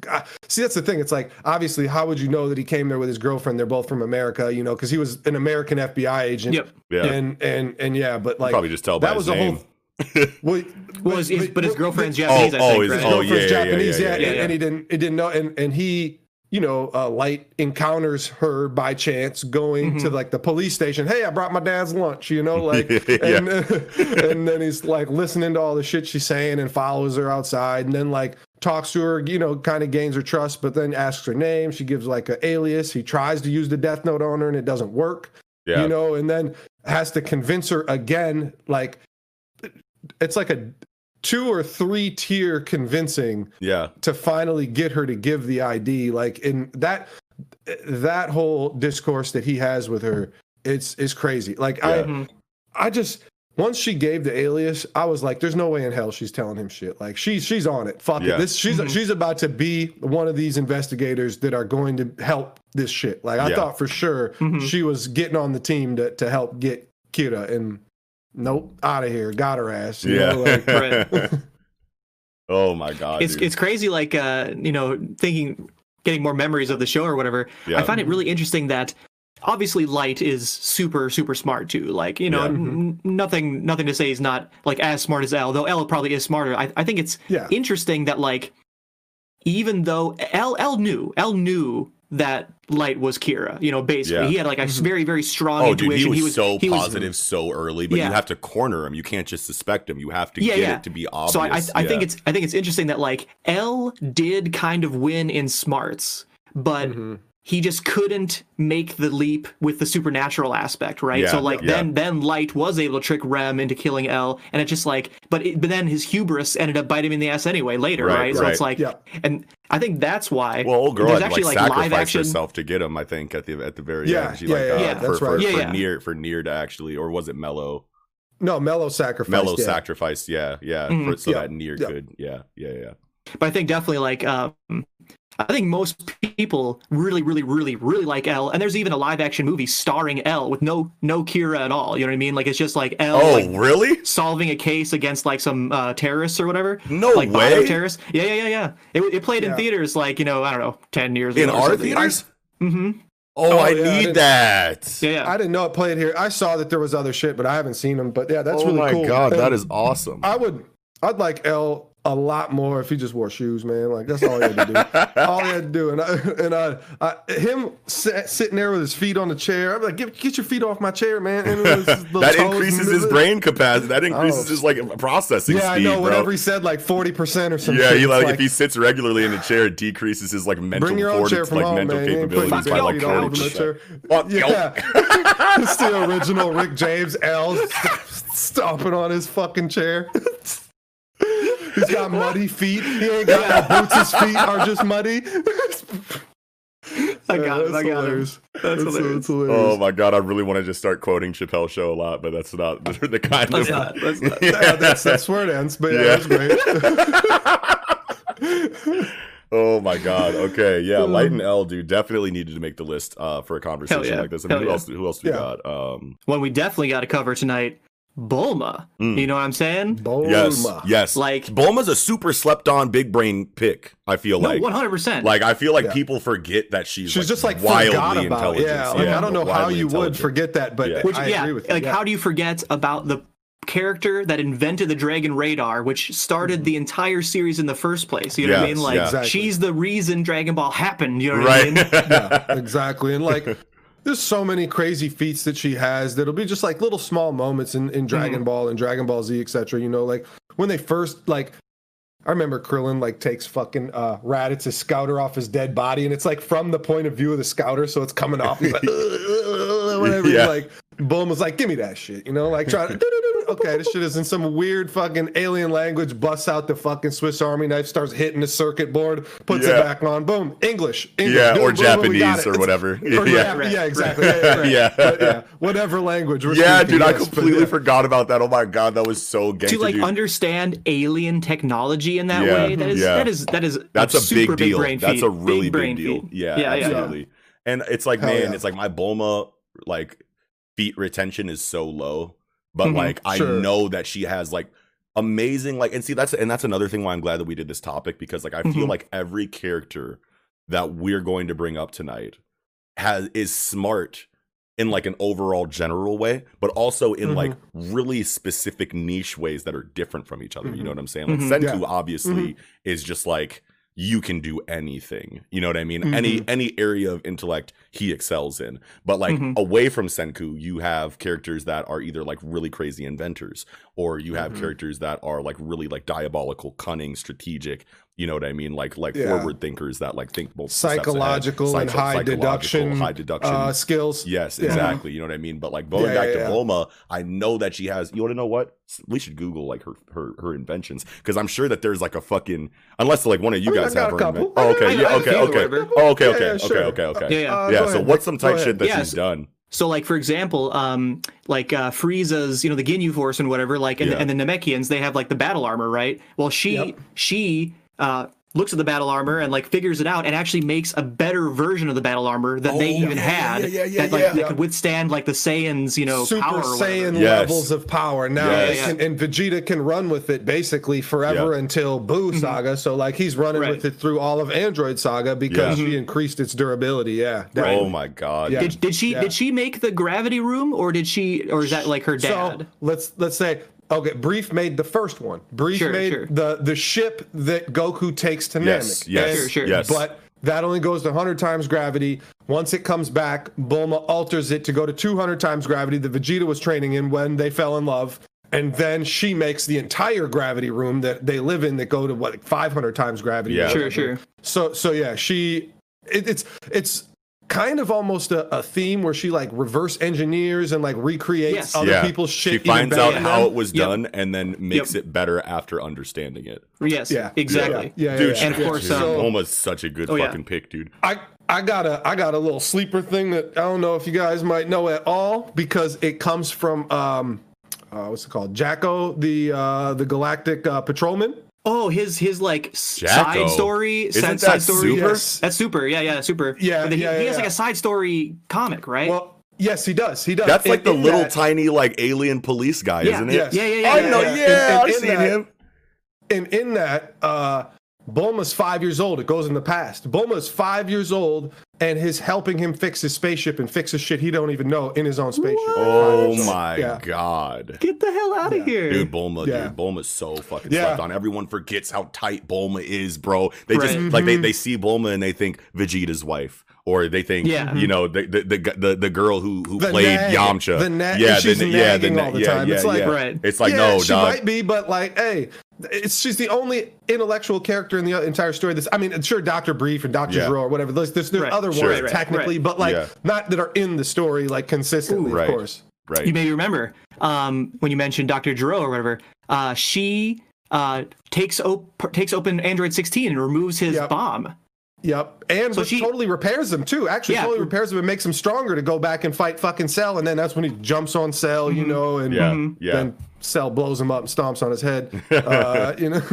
I- see that's the thing. It's like obviously, how would you know that he came there with his girlfriend? They're both from America, you know, because he was an American FBI agent. Yep. Yeah. And and and yeah, but like Probably just tell by that his was a name. whole. Well, Well, his, his, but his but- girlfriend's but- Japanese, I oh, think. his- right? oh, girlfriend's yeah, yeah, yeah, Japanese, yeah, yeah, yeah, and, yeah. and he didn't, it didn't know, and and he, you know, uh, light encounters her by chance going to like the police station. Hey, I brought my dad's lunch, you know, like, and and then he's like listening to all the shit she's saying and follows her outside, and then like talks to her, you know, kind of gains her trust, but then asks her name. She gives like an alias. He tries to use the death note on her, and it doesn't work Yeah. you know, and then has to convince her again. Like it's like a two or three tier convincing yeah. to finally get her to give the ID. Like in that that whole discourse that he has with her, it's it's crazy. Like Yeah. I I just once she gave the alias, I was like, "There's no way in hell she's telling him shit." Like she's she's on it. Fuck Yeah. it. This she's she's about to be one of these investigators that are going to help this shit. Like I Yeah. thought for sure Mhm. she was getting on the team to to help get Kira, and nope, out of here, got her ass. you Yeah. know, like, Right. oh my god. it's dude. it's crazy like uh you know thinking getting more memories of the show or whatever Yeah. i find it really interesting that obviously light is super super smart too like you know Yeah. n- nothing nothing to say he's not like as smart as l though l probably is smarter i, I think it's Yeah. interesting that like even though l l knew l knew that light was kira you know basically Yeah. he had like a very very strong Oh, dude, intuition he was, so he was- positive so early, but Yeah. you have to corner him. You can't just suspect him. You have to Yeah, get yeah. it to be obvious. So I, I, I think it's I think it's interesting that like L did kind of win in smarts, but Mm-hmm. He just couldn't make the leap with the supernatural aspect, right? Yeah, so like yeah. then then Light was able to trick Rem into killing L, and it's just like, but it, but then his hubris ended up biting him in the ass anyway later, Right, right? So it's like, Yeah. and I think that's why. Well, old girl there's had actually like, like, live sacrificed action. herself to get him. I think at the at the very Yeah, end, she yeah, like yeah, uh, yeah, that's for, right. for, Yeah, for yeah. near for near to actually, or was it Mello? no, Mello sacrifice. Mello yeah. sacrificed, yeah, yeah, Mhm. for, so Yeah, that near yeah. could, yeah, yeah, yeah. But I think definitely like um I think most people really, really, really, really like L, and there's even a live action movie starring L with no no Kira at all. You know what I mean? Like it's just like L Oh, like really? solving a case against like some uh, terrorists or whatever. No like way. terrorists. Yeah, yeah, yeah, yeah. It, it played in theaters like you know I don't know ten years In ago. or our theaters? Mm-hmm. Oh, Oh, I yeah, need didn't- that. Yeah, yeah. I didn't know it played here. I saw that there was other shit, but I haven't seen them. But yeah, that's oh really my cool. god, that And is awesome. I would. I'd like L a lot more if he just wore shoes, man. Like that's all he had to do. all he had to do, and I, and I, I him sit, sitting there with his feet on the chair. I'm like, get, get your feet off my chair, man. And it was that increases his brain capacity. That oh. increases Oh. his like processing Yeah, I know. bro. Whatever he said, like forty percent or something. yeah, he like, if he sits regularly in a chair, it decreases his like mental Bring your own chair fortitude, from like home, mental man. You ain't putting capabilities by like forty percent. Fuck. Oh, yeah, it's the original Rick James L stomping on his fucking chair. He's got muddy feet. He ain't got no boots. His feet are just muddy. I got Yeah, him. I got him. hilarious. That's That's, hilarious. that's hilarious. Oh my god, I really want to just start quoting Chappelle Show a lot, but that's not the, the kind Let's of. not. Let's not. yeah, that's, that's where it ends. But yeah, Yeah. that's great. Oh my god. Okay. Yeah. Light and L, dude, definitely needed to make the list uh, for a conversation yeah. like this. I mean, Hell who yeah. else? Who else do we Yeah. got? Um. One we definitely got to cover tonight. Bulma. Mm. You know what I'm saying? Yes. Bulma. Yes. Like- Bulma's a super slept on big brain pick. I feel No, like. 100. percent Like I feel like Yeah. people forget that she's She's just like wildly about. intelligent. Yeah, like, I don't know how you would forget that, but Yeah. Which, I yeah, agree with you. like yeah. how do you forget about the character that invented the Dragon Radar, which started the entire series in the first place? You know what I mean? Like yeah. Exactly. she's the reason Dragon Ball happened. You know what I mean? yeah, exactly. And like, there's so many crazy feats that she has that'll be just like little small moments in, in Dragon Mm-hmm. Ball and Dragon Ball Z, etc. You know, like when they first like. I remember Krillin like takes fucking uh Raditz scouter off his dead body, and it's like from the point of view of the scouter, so it's coming off. He's like, whatever. Yeah. Like Boom was like, "Give me that shit," you know, like trying to okay, this shit is in some weird fucking alien language. Busts out the fucking Swiss Army knife, starts hitting the circuit board, puts Yeah. it back on. Boom, English. English. Yeah, Boom, or boom, boom, we got Japanese it. or whatever. or Yeah. yeah, yeah, exactly. Yeah, yeah, right. Yeah. But yeah, whatever language. we're Yeah, speaking, dude, I yes, but completely yeah. forgot about that. Oh my god, that was so gangster. to like dude. understand alien technology in that Yeah, way that is yeah. that is that is That's a super big deal. brain That's feat. a really big, brain deal. feat. Yeah, yeah, yeah. absolutely. And it's like, Hell man, yeah. it's like my Bulma like feet retention is so low, but Mhm, like I know that she has like amazing like and see that's and that's another thing why I'm glad that we did this topic because like I feel Mhm. like every character that we're going to bring up tonight has is smart in like an overall general way, but also in Mhm. like really specific niche ways that are different from each other. You Mhm. know what I'm saying? Like Mhm. Senku Yeah. obviously is just like you can do anything. You know what I mean? Any Mhm. any area of intellect he excels in. But like Mhm. away from Senku, you have characters that are either like really crazy inventors or you have Mhm. characters that are like really like diabolical, cunning, strategic. You know what I mean? Like like Yeah. forward thinkers that like think multiple steps ahead. psychological and Psycho- high psychological, deduction, high deduction. uh, skills. Yes, Yeah. exactly. You know what I mean. But like going Yeah, back yeah, to yeah. I know that she has. You want to know what? We should Google like her her her inventions because I'm sure that there's like a fucking unless like one of you I mean, guys have her. couple. Invent- oh, okay. Yeah. Okay. a few or Okay. Oh, okay. Okay. yeah, okay. sure. Okay. Okay. Yeah, yeah. Uh, Yeah. So ahead. what's some type tight shit that Yeah, she's so- done? So, like for example, um, like uh, Frieza's, you know, the Ginyu Force and whatever, like, and, Yeah. and the Namekians, they have like the battle armor, right? Well, she Yep. she uh, looks at the battle armor and like figures it out, and actually makes a better version of the battle armor that they Oh, even yeah, had yeah, yeah, yeah, that like yeah. that could withstand like the Saiyans, you know, Super power. Saiyan Yes. levels of power. Now, Yes. can, and Vegeta can run with it basically forever Yeah. until Boo Saga. So, like, he's running Right. with it through all of Android Saga because Yeah. she increased its durability. Yeah. Oh my god. Yeah. Did, did she Yeah. did she make the gravity room or did she or is that like her So dad? let's let's say okay, Brief made the first one. Brief Sure, made sure. the the ship that Goku takes to Yes, Namek. yes, And- Sure, sure. yes. But that only goes to 100 times gravity. Once it comes back, Bulma alters it to go to 200 times gravity that Vegeta was training in when they fell in love. And then she makes the entire gravity room that they live in that go to what like 500 times gravity. Yeah. Sure, sure. So so yeah, she it, it's it's kind of almost a, a theme where she like reverse engineers and like recreates Yes. other yeah. people's shit. She finds out how it was Yep. done and then makes Yep. it better after understanding it. Yes, Yeah, exactly. Yeah, yeah, Dude, yeah, And of course, dude, um, Bulma's such a good Oh, yeah. fucking pick, dude. I I got a I got a little sleeper thing that I don't know if you guys might know at all because it comes from um uh, what's it called Jacko the uh the Galactic uh, Patrolman. Oh, his his like s- Jacko. side story, Isn't side, that side story. Super? Yes. That's super. Yeah, yeah, super. Yeah, But he, yeah, he has yeah. like a side story comic, right? Well, yes, he does. He does. That's like In- the in little that- tiny like alien police guy, yeah, isn't it? Yes. yeah, yeah, yeah. I yeah, know. yeah. Yeah, And- and I've in seen that- him. and in that, uh, Bulma's five years old. It goes in the past. Bulma's five years old, and his helping him fix his spaceship and fix his shit he don't even know in his own spaceship. Oh Five years old. my Yeah. god. Get the hell out of here, Dude, Bulma, Yeah. dude, Bulma's so fucking Yeah. slept on. Everyone forgets how tight Bulma is, bro. They Right. just like they, mm-hmm. they see Bulma and they think Vegeta's wife, or they think, Yeah. you know, the the, the the the girl who who The played nag. Yamcha. The nag- yeah, she's the, yeah, the nagging na- all the yeah, time. Yeah, It's like- yeah. Right. It's like yeah, no, she dog. might be, but like, hey, it's she's the only intellectual character in the entire story. This, I mean, sure, Doctor Brief and Doctor Yeah. Zero or whatever. There's, there's, there's Right. other Sure. ones Right, technically, right. but like Yeah. not that are in the story like consistently, Right. of course. right. You may remember um, when you mentioned Dr. Gero or whatever. Uh, she uh, takes op- takes open Android 16 and removes his Yep. bomb. Yep, and So she- totally repairs them too. Actually, Yeah. totally repairs them and makes him stronger to go back and fight fucking Cell. And then that's when he jumps on Cell, you know, and yeah, Mhm. yeah. then Cell blows him up and stomps on his head. Uh, you know,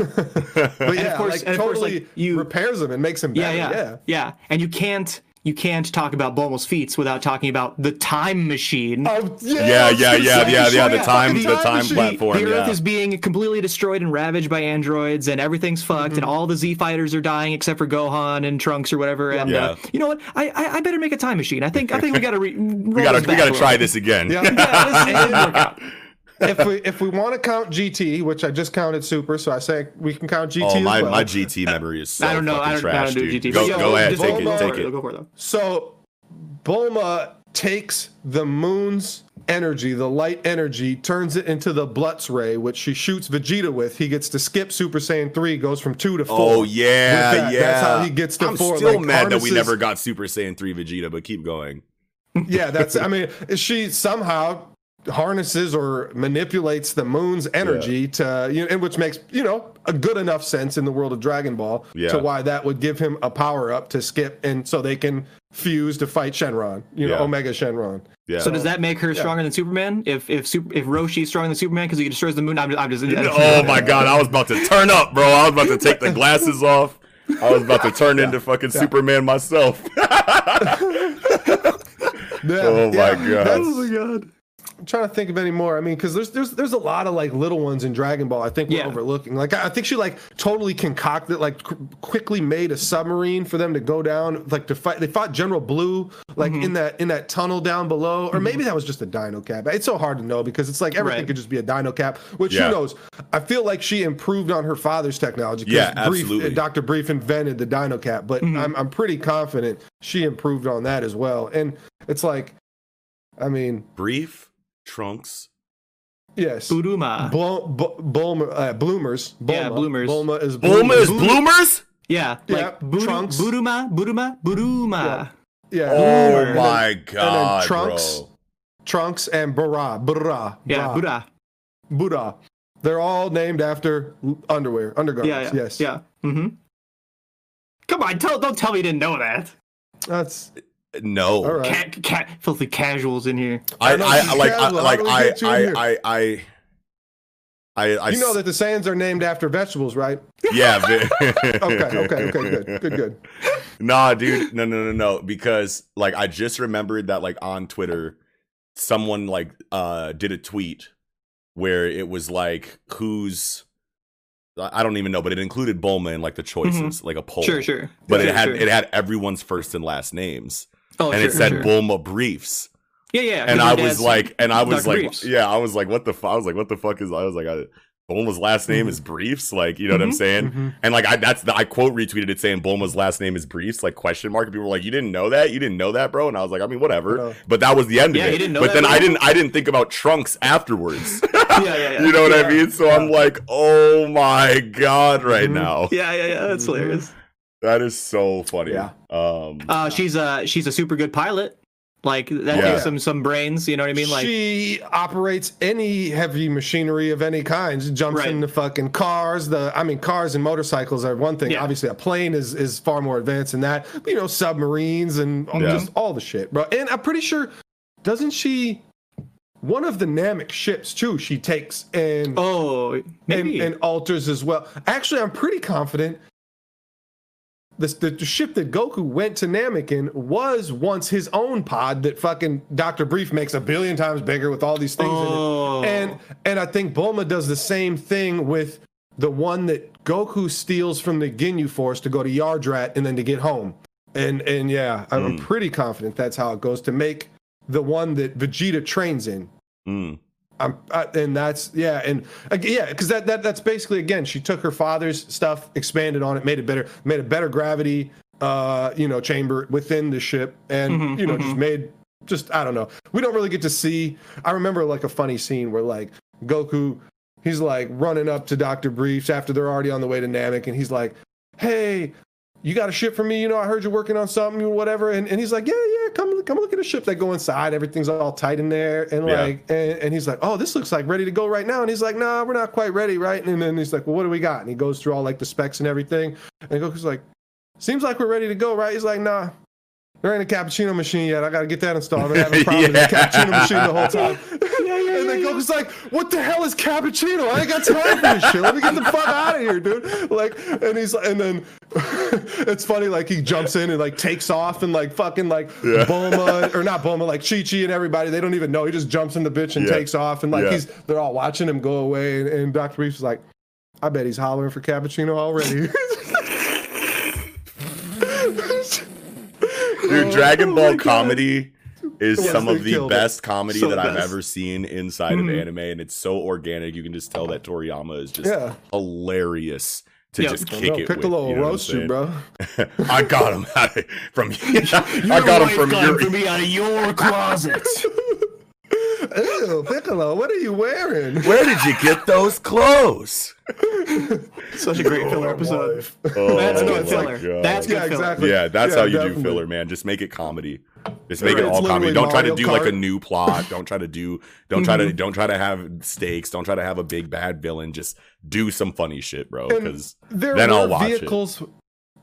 but yeah, course- like and of course, totally like, you- repairs him and makes him better. yeah, yeah. yeah, yeah. And you can't you can't talk about Bulma's feats without talking about the time machine. Oh, yeah, Yeah, I yeah, yeah, yeah, sure, yeah, the time- fucking the time machine. platform. the Earth yeah. is being completely destroyed and ravaged by androids, and everything's fucked, and all the Z fighters are dying except for Gohan and Trunks or whatever. And Yeah. uh, you know what? I, I I better make a time machine. I think I think we gotta re- we gotta we gotta try this again. Yeah. Yeah, this is- work out. If we if we want to count GT, which I just counted Super, so I say we can count GT Oh, as my, well. my GT memory is so I don't know. I don't, trash, I don't do dude. GT. Go, but yeah, go ahead, just take Bulma- it, go take for it. Go for it. So Bulma takes the moon's energy, the light energy, turns it into the Blutz ray, which she shoots Vegeta with. He gets to skip Super Saiyan 3, goes from 2 to 4. Oh yeah, that. yeah. That's how he gets to I'm 4. still like, mad that we never got Super Saiyan 3 Vegeta, but keep going. Yeah, that's I mean, she somehow harnesses or manipulates the moon's energy to you know, and which makes you know a good enough sense in the world of Dragon Ball Yeah. to why that would give him a power up to skip and so they can fuse to fight Shenron, you know, Yeah. Omega Shenron. Yeah. So does that make her stronger than Superman? If if super, if Roshi's stronger than Superman because he destroys the moon, I'm just, I'm just oh my god, I was about to turn up, bro. I was about to take the glasses off. I was about to turn into fucking Superman myself. Yeah, Oh my God. that's- Oh my god. I'm trying to think of any more. I mean, because there's there's there's a lot of like little ones in Dragon Ball. I think we're Yeah. overlooking. Like I I think she like totally concocted, like qu- quickly made a submarine for them to go down, like to fight. They fought General Blue, like Mm-hmm. in that in that tunnel down below, or mm-hmm. maybe that was just a Dino Cap. It's so hard to know because it's like everything Right. could just be a Dino Cap. Which Yeah. who knows? I feel like she improved on her father's technology. Yeah, Brief- uh, absolutely. Dr. Brief invented the Dino Cap, but mm-hmm. I'm I'm pretty confident she improved on that as well. And it's like, I mean, Brief, Trunks. yes. Buduma. Blo- B- Bulma, uh, bloomers. Bulma. Yeah, bloomers. Bulma is Bulma is bloomers? Yeah, Yeah, like Budu, Trunks. Buduma, Buduma, Buduma. Yeah. Oh And then- my and then god, Trunks, bro. Trunks and Bra, Bra, Yeah, Bra, Buddha. Buddha. They're all named after underwear, Yeah, undergarments. yeah, yes. yeah. Mm-hmm. Come on, tell, don't tell me you didn't know that. That's No. all right. Cat, cat, filthy casuals in here. I, I I, like, I, like, I, get you in I. I, I, I, I, You know that the Saiyans are named after vegetables, right? yeah. vi- Okay, okay, okay, good, good, good. Nah, dude, no, no, no, no. Because like I just remembered that like on Twitter, someone like uh did a tweet where it was like who's I I don't even know, but it included Bulma in like the choices, like a poll. Sure, sure. But Sure, it had sure. it had everyone's first and last names, oh, and sure, it said sure. Bulma briefs, Yeah, yeah. And I was like, and I was Dr. like, Briefs. yeah, I was like, what the? Fu-? I was like, what the fuck is? I was like, I, Bulma's last name is Briefs, like you know what I'm Mhm. saying? Mhm. And like I that's the I quote retweeted it saying Bulma's last name is Briefs, like question mark. And people were like, You didn't know that? You didn't know that, bro? And I was like, I mean, whatever. No. But that was the end Yeah, of you it. didn't know but that, then I didn't I didn't think about Trunks afterwards. yeah, yeah, yeah. you know what I mean? So I'm like, oh my god, right Mhm. now. Yeah, yeah, yeah. That's Mhm. hilarious. That is so funny. Yeah. Um Uh, she's a she's a super good pilot. Like that Yeah. gives some some brains. You know what I mean? Like she operates any heavy machinery of any kind. She jumps Right. into fucking cars. The I mean, cars and motorcycles are one thing. Yeah. Obviously, a plane is is far more advanced than that. But, you know, submarines and all- Yeah. just all the shit, bro. And I'm pretty sure, doesn't she? One of the Namek ships too. She takes and oh, and, maybe. and alters as well. Actually, I'm pretty confident. This, the, the ship that Goku went to Namek in was once his own pod that fucking Dr. Brief makes a billion times bigger with all these things Oh. in it. And and I think Bulma does the same thing with the one that Goku steals from the Ginyu Force to go to Yardrat and then to get home. And and yeah, I'm, I'm Mm. pretty confident that's how it goes to make the one that Vegeta trains in. mm, I'm, I, and that's yeah, and uh, yeah, because that, that that's basically again, she took her father's stuff, expanded on it, made it better, made a better gravity, uh, you know, chamber within the ship, and Mhm, you know, just mhm. made just I don't know. We don't really get to see. I remember like a funny scene where like Goku, he's like running up to Doctor Briefs after they're already on the way to Namek, and he's like, "Hey." You got a ship for me? You know, I heard you're working on something, or whatever. And, and he's like, yeah, yeah, come come look at the ship. They go inside, everything's all tight in there, and Yeah. like, and, and he's like, oh, this looks like ready to go right now. And he's like, nah, we're not quite ready, right? And then he's like, well, what do we got? And he goes through all like the specs and everything. And Goku's like, seems like we're ready to go, right? He's like, nah, there ain't a cappuccino machine yet. I got to get that installed. I've been having problems with the Yeah. cappuccino machine the whole time. And then Goku's like, what the hell is cappuccino? I ain't got time for this shit. Let me get the fuck out of here, dude. Like, and he's and then it's funny, like he jumps in and like takes off and like fucking like Yeah. Bulma or not Bulma, like Chi Chi and everybody. They don't even know. He just jumps in the bitch and Yeah. takes off and like Yeah. he's they're all watching him go away. And, and Dr. Briefs is like, I bet he's hollering for cappuccino already. Dude, Dragon Oh Ball God. comedy is Yes, some of the killed it. best comedy So that I've ever seen inside Mm-hmm. of anime, and it's so organic. You can just tell that Toriyama is just Yeah. hilarious to Yep. just No, kick it. Piccolo with, you know roast you, bro. I got him out of, from. I got him from your. me out of your closet. Ew, Piccolo, what are you wearing? Where did you get those clothes? Such a great filler episode. Oh, That's good it's like- filler. That's good Yeah, filler. exactly. Yeah, that's Yeah, how you do filler, man. Just make it comedy. Just make it all comedy. Don't try to Mario do like a new plot. Don't try to do. Don't try Mm-hmm. to. Don't try to have stakes. Don't try to have a big bad villain. Just do some funny shit, bro. Because then I'll watch vehicles.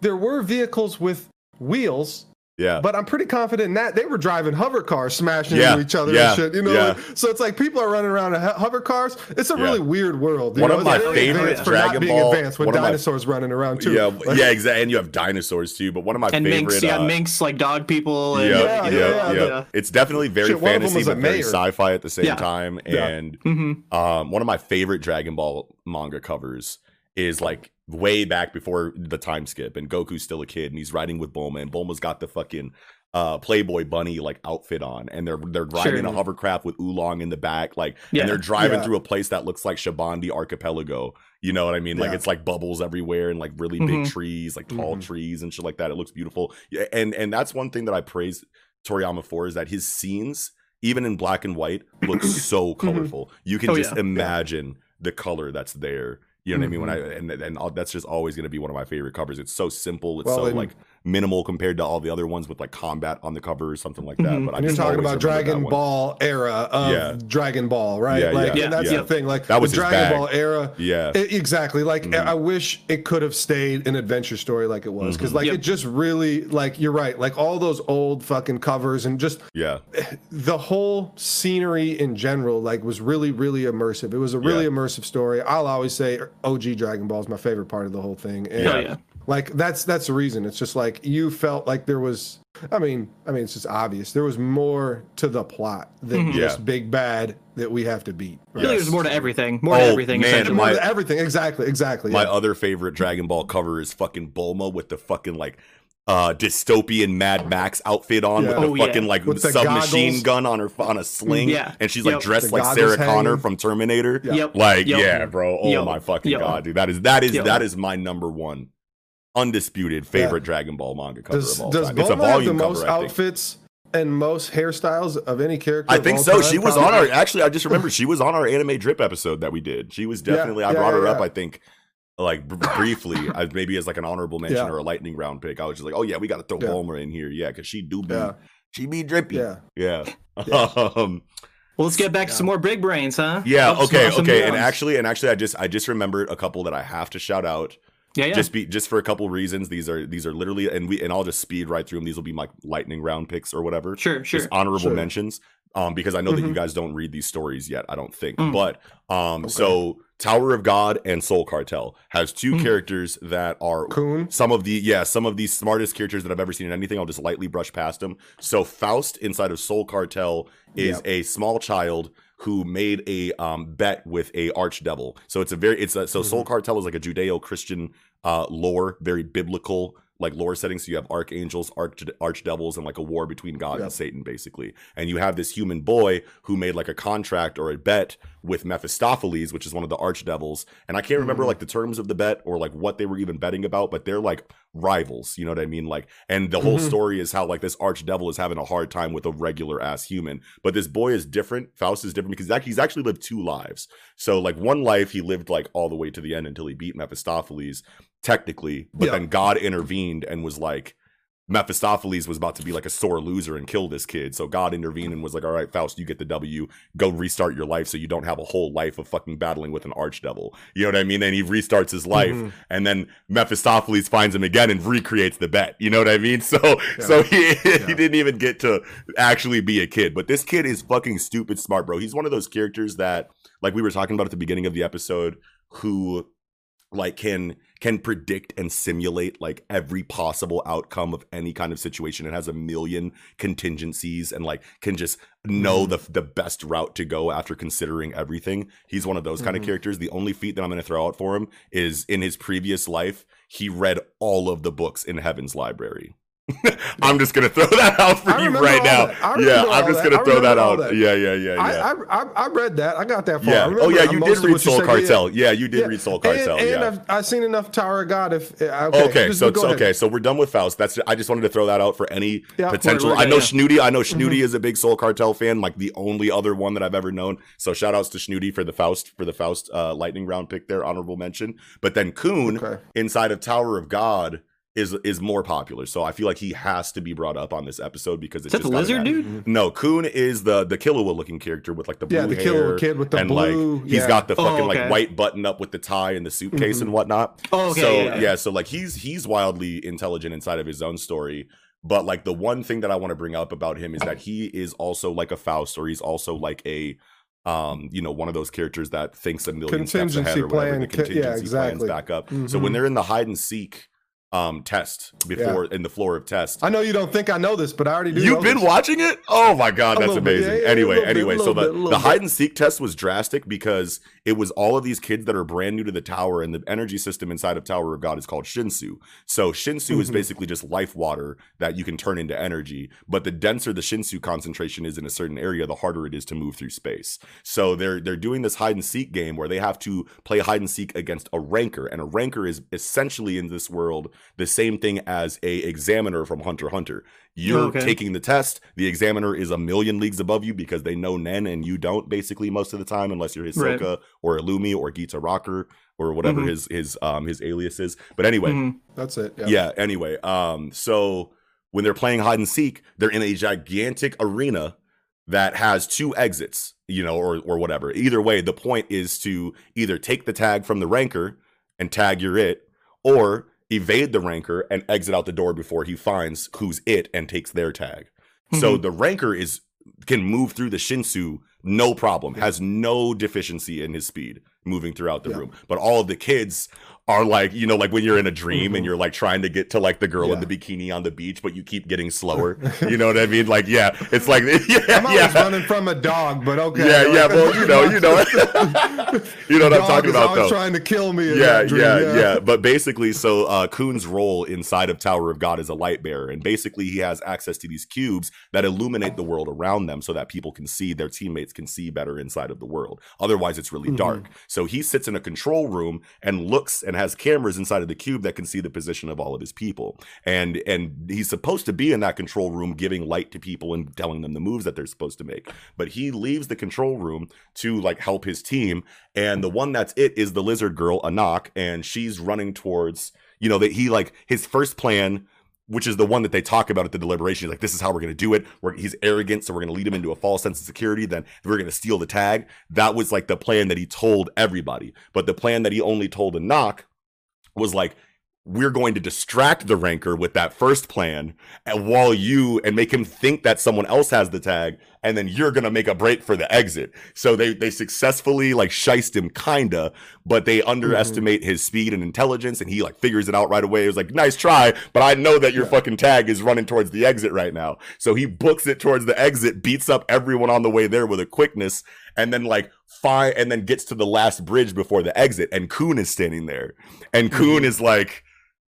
There were vehicles with wheels, yeah, but I'm pretty confident in that they were driving hover cars, smashing Yeah, into each other yeah, and shit. You know, yeah. like- so it's like people are running around in hover cars. It's a Yeah. really weird world. you One know? of my very favorite advanced for Dragon not being Ball- advanced with one of my- dinosaurs running around too. yeah, Like- yeah, exactly. And you have dinosaurs too. But one of my And favorite. minks, you got uh, minks like dog people. And, Yeah, Yeah, yeah, yeah, yeah, yeah. It's definitely very Shit, one of them fantasy, but very sci-fi at the same Yeah. time. Yeah. And Mhm. um, one of my favorite Dragon Ball manga covers is like way back before the time skip, and Goku's still a kid, and he's riding with Bulma, and Bulma's got the fucking uh, Playboy bunny like outfit on, and they're they're riding Sure. a hovercraft with Oolong in the back, like, Yeah. and they're driving Yeah. through a place that looks like Shabondy Archipelago. You know what I mean? Like Yeah. it's like bubbles everywhere and like really big Mhm. trees, like tall Mhm. trees and shit like that. It looks beautiful. Yeah, and and that's one thing that I praise Toriyama for is that his scenes, even in black and white, look so colorful. You can Oh, just yeah. imagine the color that's there. You know what I mean? When I Mm-hmm. and and all, that's just always going to be one of my favorite covers. It's so simple. It's Well, so and- like minimal compared to all the other ones with like combat on the cover or something like that. Mhm. But I And you're just talking about Dragon. Ball era of Yeah. Dragon Ball, right? Yeah, like, yeah, and that's yeah. the thing. Like That was the Dragon bag. Ball era. Yeah. E- exactly. Like Mhm. I wish it could have stayed an adventure story like it was because Mhm. like Yep. it just really like you're right. Like all those old fucking covers and just yeah. the whole scenery in general like was really really immersive. It was a really Yeah. immersive story. I'll always say OG Dragon Ball is my favorite part of the whole thing. And Hell yeah. Like that's that's the reason. It's just like you felt like there was. I mean, I mean, it's just obvious. There was more to the plot than Mhm. just Yeah. big bad that we have to beat. I feel like Yes. there's more to everything. More to Oh, everything. man, essentially. More to everything. Exactly. Exactly. My yeah. other favorite Dragon Ball cover is fucking Bulma with the fucking like uh dystopian Mad Max outfit on Yeah. with the Oh, yeah. fucking like With submachine gun on her on a sling. Yeah. And she's Yep. like dressed The like goggles Sarah Connor from Terminator. Yep. Like, Yep. yeah, bro. Oh Yep. my fucking Yep. god, dude. That is that is Yep. that is my number one undisputed favorite Dragon Ball manga cover does of all does time. It's a Bulma have the most cover, outfits and most hairstyles of any character? I of think all so. time? She was Probably. on our actually I just remember she was on our anime drip episode that we did. She was definitely I yeah, brought her yeah, up. I think like br- briefly, as maybe as like an honorable mention Yeah. or a lightning round pick. I was just like, oh yeah, we got to throw Yeah. Bulma in here, yeah, because she do be Yeah. she be drippy, Yeah. yeah, Yeah. um, Well, let's get back to some more big brains, huh? yeah. Let's Okay, okay. And actually, and actually, I just I just remembered a couple that I have to shout out. Yeah, yeah. Just be just for a couple reasons. These are these are literally and we and I'll just speed right through them. These will be my lightning round picks or whatever. sure, sure. just honorable Sure. mentions um because i know that you Mhm. guys don't read these stories yet i don't think Mm. but um so tower of god and soul cartel has two Mm. characters that are Khun. some of the yeah some of the smartest characters that i've ever seen in anything i'll just lightly brush past them so faust inside of soul cartel is Yep. a small child who made a um, bet with a archdevil so it's a very it's a so soul Mm-hmm. cartel is like a judeo-christian uh lore very biblical like lore setting so you have archangels arch archdevils and like a war between god and satan basically. And you have this human boy who made like a contract or a bet with mephistopheles which is one of the archdevils. And i can't remember Mhm. like the terms of the bet or like what they were even betting about but they're like rivals you know what i mean? Like and the whole Mhm. story is how like this archdevil is having a hard time with a regular ass human. But this boy is different. Faust is different because he's actually lived two lives. So like one life he lived like all the way to the end until he beat mephistopheles technically but Yeah. then god intervened and was like Mephistopheles was about to be like a sore loser and kill this kid. So God intervened and was like, all right, Faust, you get the W. Go restart your life so you don't have a whole life of fucking battling with an archdevil. You know what I mean? And he restarts his life. Mhm. And then Mephistopheles finds him again and recreates the bet. You know what I mean? So so he, he didn't even get to actually be a kid. But this kid is fucking stupid smart, bro. He's one of those characters that, like we were talking about at the beginning of the episode, who like can can predict and simulate like every possible outcome of any kind of situation. It has a million contingencies and like can just know the the best route to go after considering everything. He's one of those kind of Mhm. characters. The only feat that i'm going to throw out for him is in his previous life he read all of the books in heaven's library I'm just gonna throw that out for you right now. Yeah, I'm just that. gonna throw that out. that. Yeah, yeah, yeah, yeah. I, I, I read that. I got that far. Yeah. Oh yeah, you did read Soul but yeah. Cartel. Yeah, you did Yeah. read Soul Cartel. And, yeah. I've, I've seen enough Tower of God. If okay, Okay, just so, ahead. okay, so we're done with Faust. That's I just wanted to throw that out for any potential. right, right, I know yeah. Schnooty. I know Mm-hmm. Is a big Soul Cartel fan, like the only other one that I've ever known. So shout outs to Schnooty for the Faust for the Faust uh, lightning round pick there, honorable mention. But then Khun Okay. inside of Tower of God is is more popular. So I feel like he has to be brought up on this episode because it's Is that the just gotta lizard dude? No, Khun is the the Killua looking character with like the blue Yeah, the hair Killua kid with the and blue- like he's yeah. got the Oh, fucking okay. like white button up with the tie and the suitcase Mhm. and whatnot. Oh, okay. so yeah, yeah. so like he's he's wildly intelligent inside of his own story. But like the one thing that I want to bring up about him is that he is also like a Faust, or he's also like a um, you know, one of those characters that thinks a million steps ahead Contingency or whatever. The plan, yeah, contingency exactly. plans back up. So Mhm. when they're in the hide and seek um test before in the floor of test, I know you don't think I know this, but I already do. You've been this. watching it? Oh my god, that's little bit, amazing. yeah, yeah, anyway, bit, anyway, so the, bit, the hide and seek test was drastic because it was all of these kids that are brand new to the tower, and the energy system inside of Tower of God is called Shinsu. So Shinsu is Mhm. basically just life water that you can turn into energy. But the denser the Shinsu concentration is in a certain area, the harder it is to move through space. So they're they're doing this hide and seek game where they have to play hide and seek against a ranker, and a ranker is essentially in this world the same thing as a examiner from Hunter Hunter. You're Okay. taking the test. The examiner is a million leagues above you because they know Nen and you don't basically most of the time, unless you're Hisoka Right. or Illumi or Gittarackur or whatever Mhm. his his um his alias is. But anyway, Mhm. That's it. Yeah. yeah. Anyway, um, so when they're playing hide and seek, they're in a gigantic arena that has two exits, you know, or or whatever. Either way, the point is to either take the tag from the ranker and tag your it, or evade the ranker and exit out the door before he finds who's it and takes their tag. So mm-hmm. the ranker is can move through the Shinsu no problem, has no deficiency in his speed moving throughout the Yeah. room. But all of the kids are like, you know, like when you're in a dream Mhm. and you're like trying to get to like the girl in the bikini on the beach, but you keep getting slower. you know what I mean? Like, yeah, it's like, yeah, I'm always yeah. running from a dog, but okay. Yeah, yeah, well, you know, you know, you know what I'm talking about, though. trying to kill me. yeah, dream, yeah, yeah, But basically, so uh, Khun's role inside of Tower of God is a light bearer, and basically he has access to these cubes that illuminate the world around them, so that people can see, their teammates can see better inside of the world. Otherwise, it's really Mhm. dark. So he sits in a control room and looks and has cameras inside of the cube that can see the position of all of his people, and and he's supposed to be in that control room, giving light to people and telling them the moves that they're supposed to make. But he leaves the control room to like help his team and the one that's it is the lizard girl Anak, and she's running towards you know that he like his first plan which is the one that they talk about at the deliberation. He's like, this is how we're going to do it. We're, he's arrogant, so we're going to lead him into a false sense of security. Then we're going to steal the tag. That was like the plan that he told everybody. But the plan that he only told Anak was like, we're going to distract the ranker with that first plan and while you and make him think that someone else has the tag and then you're gonna make a break for the exit. So they they successfully like shiced him kinda but they mm-hmm. underestimate his speed and intelligence and he like figures it out right away. It was like nice try but i know that your Yeah. fucking tag is running towards the exit right now. So he books it towards the exit beats up everyone on the way there with a quickness and then like fine and then gets to the last bridge before the exit and Khun is standing there. And Khun mm-hmm. is like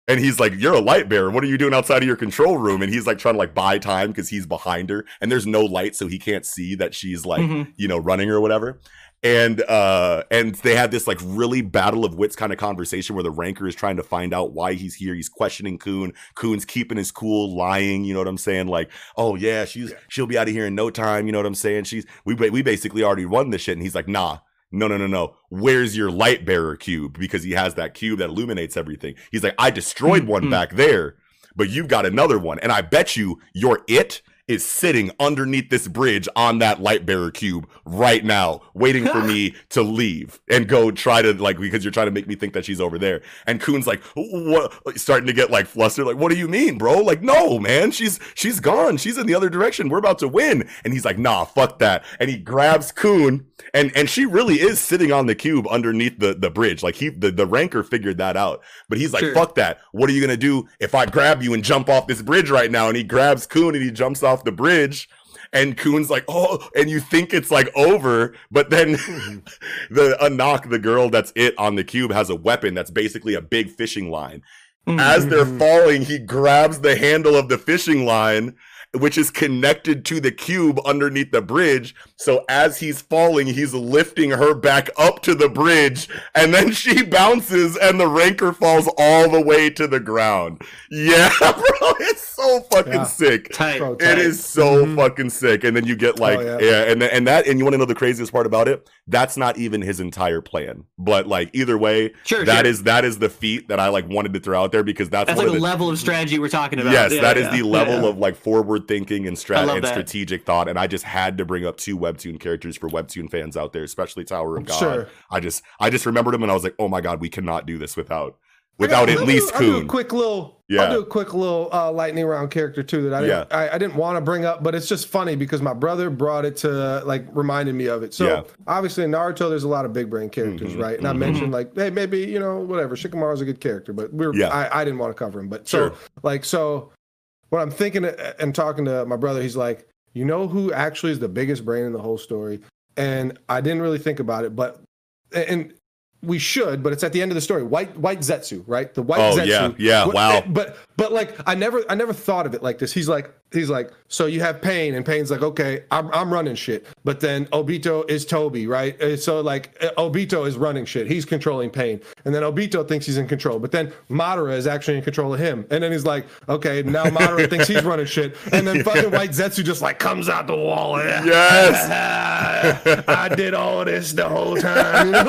and he's like, You're a light bearer. What are you doing outside of your control room? And he's like trying to like buy time because he's behind her and there's no light, so he can't see that she's like, Mhm. you know, running or whatever. And uh and they had this like really battle of wits kind of conversation where the ranker is trying to find out why he's here. He's questioning Khun. Khun's keeping his cool, lying, you know what I'm saying? Like, oh yeah, she's she'll be out of here in no time, you know what I'm saying? She's we we basically already won this shit. And he's like, nah, no, no, no, no. Where's your light bearer cube? Because he has that cube that illuminates everything. He's like, I destroyed one Mhm. back there, but you've got another one. And I bet you your it is sitting underneath this bridge on that light bearer cube right now, waiting for me to leave and go try to like because you're trying to make me think that she's over there. And Khun's like, what starting to get like flustered, like, what do you mean, bro? Like, no, man, she's she's gone. She's in the other direction. We're about to win. And he's like, nah, fuck that. And he grabs Khun and and she really is sitting on the cube underneath the the bridge. Like he the, the ranker figured that out. But he's like, Sure. fuck that. What are you gonna do if I grab you and jump off this bridge right now? And he grabs Khun and he jumps off the bridge. And Khun's like, oh, and you think it's like over, but then the Anak, the girl that's it on the cube, has a weapon that's basically a big fishing line. as they're Mhm. falling, he grabs the handle of the fishing line, which is connected to the cube underneath the bridge. So as he's falling, he's lifting her back up to the bridge, and then she bounces, and the ranker falls all the way to the ground. Yeah, bro, it's so fucking Yeah. sick. Tight. Bro, tight. is so Mhm. fucking sick, and then you get like, Oh, yeah. yeah. and and that, and you want to know the craziest part about it? That's not even his entire plan. But like, either way, Sure, that sure. is that is the feat that I like wanted to throw out there because that's, That's one like of the, level of strategy we're talking about. Yes, Yeah, that is yeah. the level Yeah. of like forward thinking and, I strat- and that. strategic thought. And I just had to bring up two webtoon characters for webtoon fans out there, especially Tower of God. Sure. I just I just remembered him and I was like, oh my god, we cannot do this without I got- without at least do, I'll do a quick little. Yeah. I'll do a quick little uh, lightning round character too that I didn't, Yeah. I, I didn't want to bring up, but it's just funny because my brother brought it to like reminded me of it. So Yeah. obviously in Naruto, there's a lot of big brain characters, Mhm, right? And I mhm. mentioned like, hey, maybe you know whatever. Shikamaru's a good character, but we're Yeah. I, I didn't want to cover him, but Sure. so like so when I'm thinking and talking to my brother, he's like, you know who actually is the biggest brain in the whole story? And I didn't really think about it, but and we should, but it's at the end of the story. White White Zetsu, right? The White Oh, Zetsu. yeah, yeah, wow. Eh, but but like I never I never thought of it like this. He's like he's like so you have pain and pain's like okay I'm I'm running shit, but then Obito is Tobi, right? Uh, So like uh, Obito is running shit. He's controlling pain, and then Obito thinks he's in control, but then Madara is actually in control of him, and then he's like okay now Madara thinks he's running shit, and then fucking White Zetsu just like comes out the wall. and, Yes. I did all this the whole time. You know?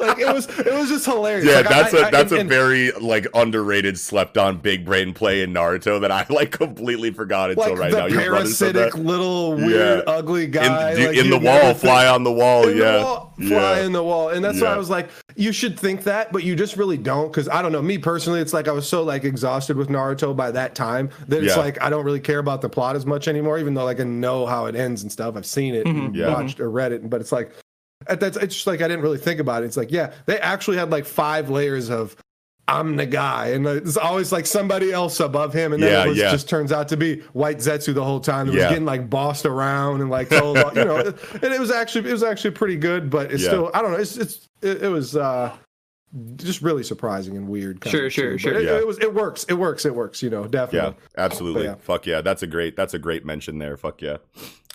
like it was, it was just hilarious. Yeah, Like, that's I- a I- that's a and- very like underrated slept on big brain play in Naruto that I like completely forgot until like right the now. Your brother said parasitic little weird Yeah. ugly In, guy the- like, in the wall, never think- fly on the wall. in yeah, the wall, fly yeah. in the wall, and that's why I was like, you should think that, but you just really don't, because I don't know. Me personally, it's like I was so like exhausted with Naruto by that time that it's Yeah. like I don't really care about the plot as much anymore, even though like I know how it ends and stuff. I've seen it, and Mhm. Mm-hmm. Yeah. watched or read it, but it's like at that it's just like I didn't really think about it. It's like yeah, they actually had like five layers of. I'm the guy, and it's always like somebody else above him, and then Yeah, it was, yeah. just turns out to be White Zetsu the whole time. It was getting like bossed around and like told, you know, and it was actually it was actually pretty good, but it's Yeah. still I don't know. It's it's it, it was uh just really surprising and weird. kind Sure, of, sure, too. sure. It, Yeah. it was it works. It works. It works. You know, definitely. Yeah, definitely. absolutely. Yeah. Fuck yeah, that's a great that's a great mention there. Fuck yeah.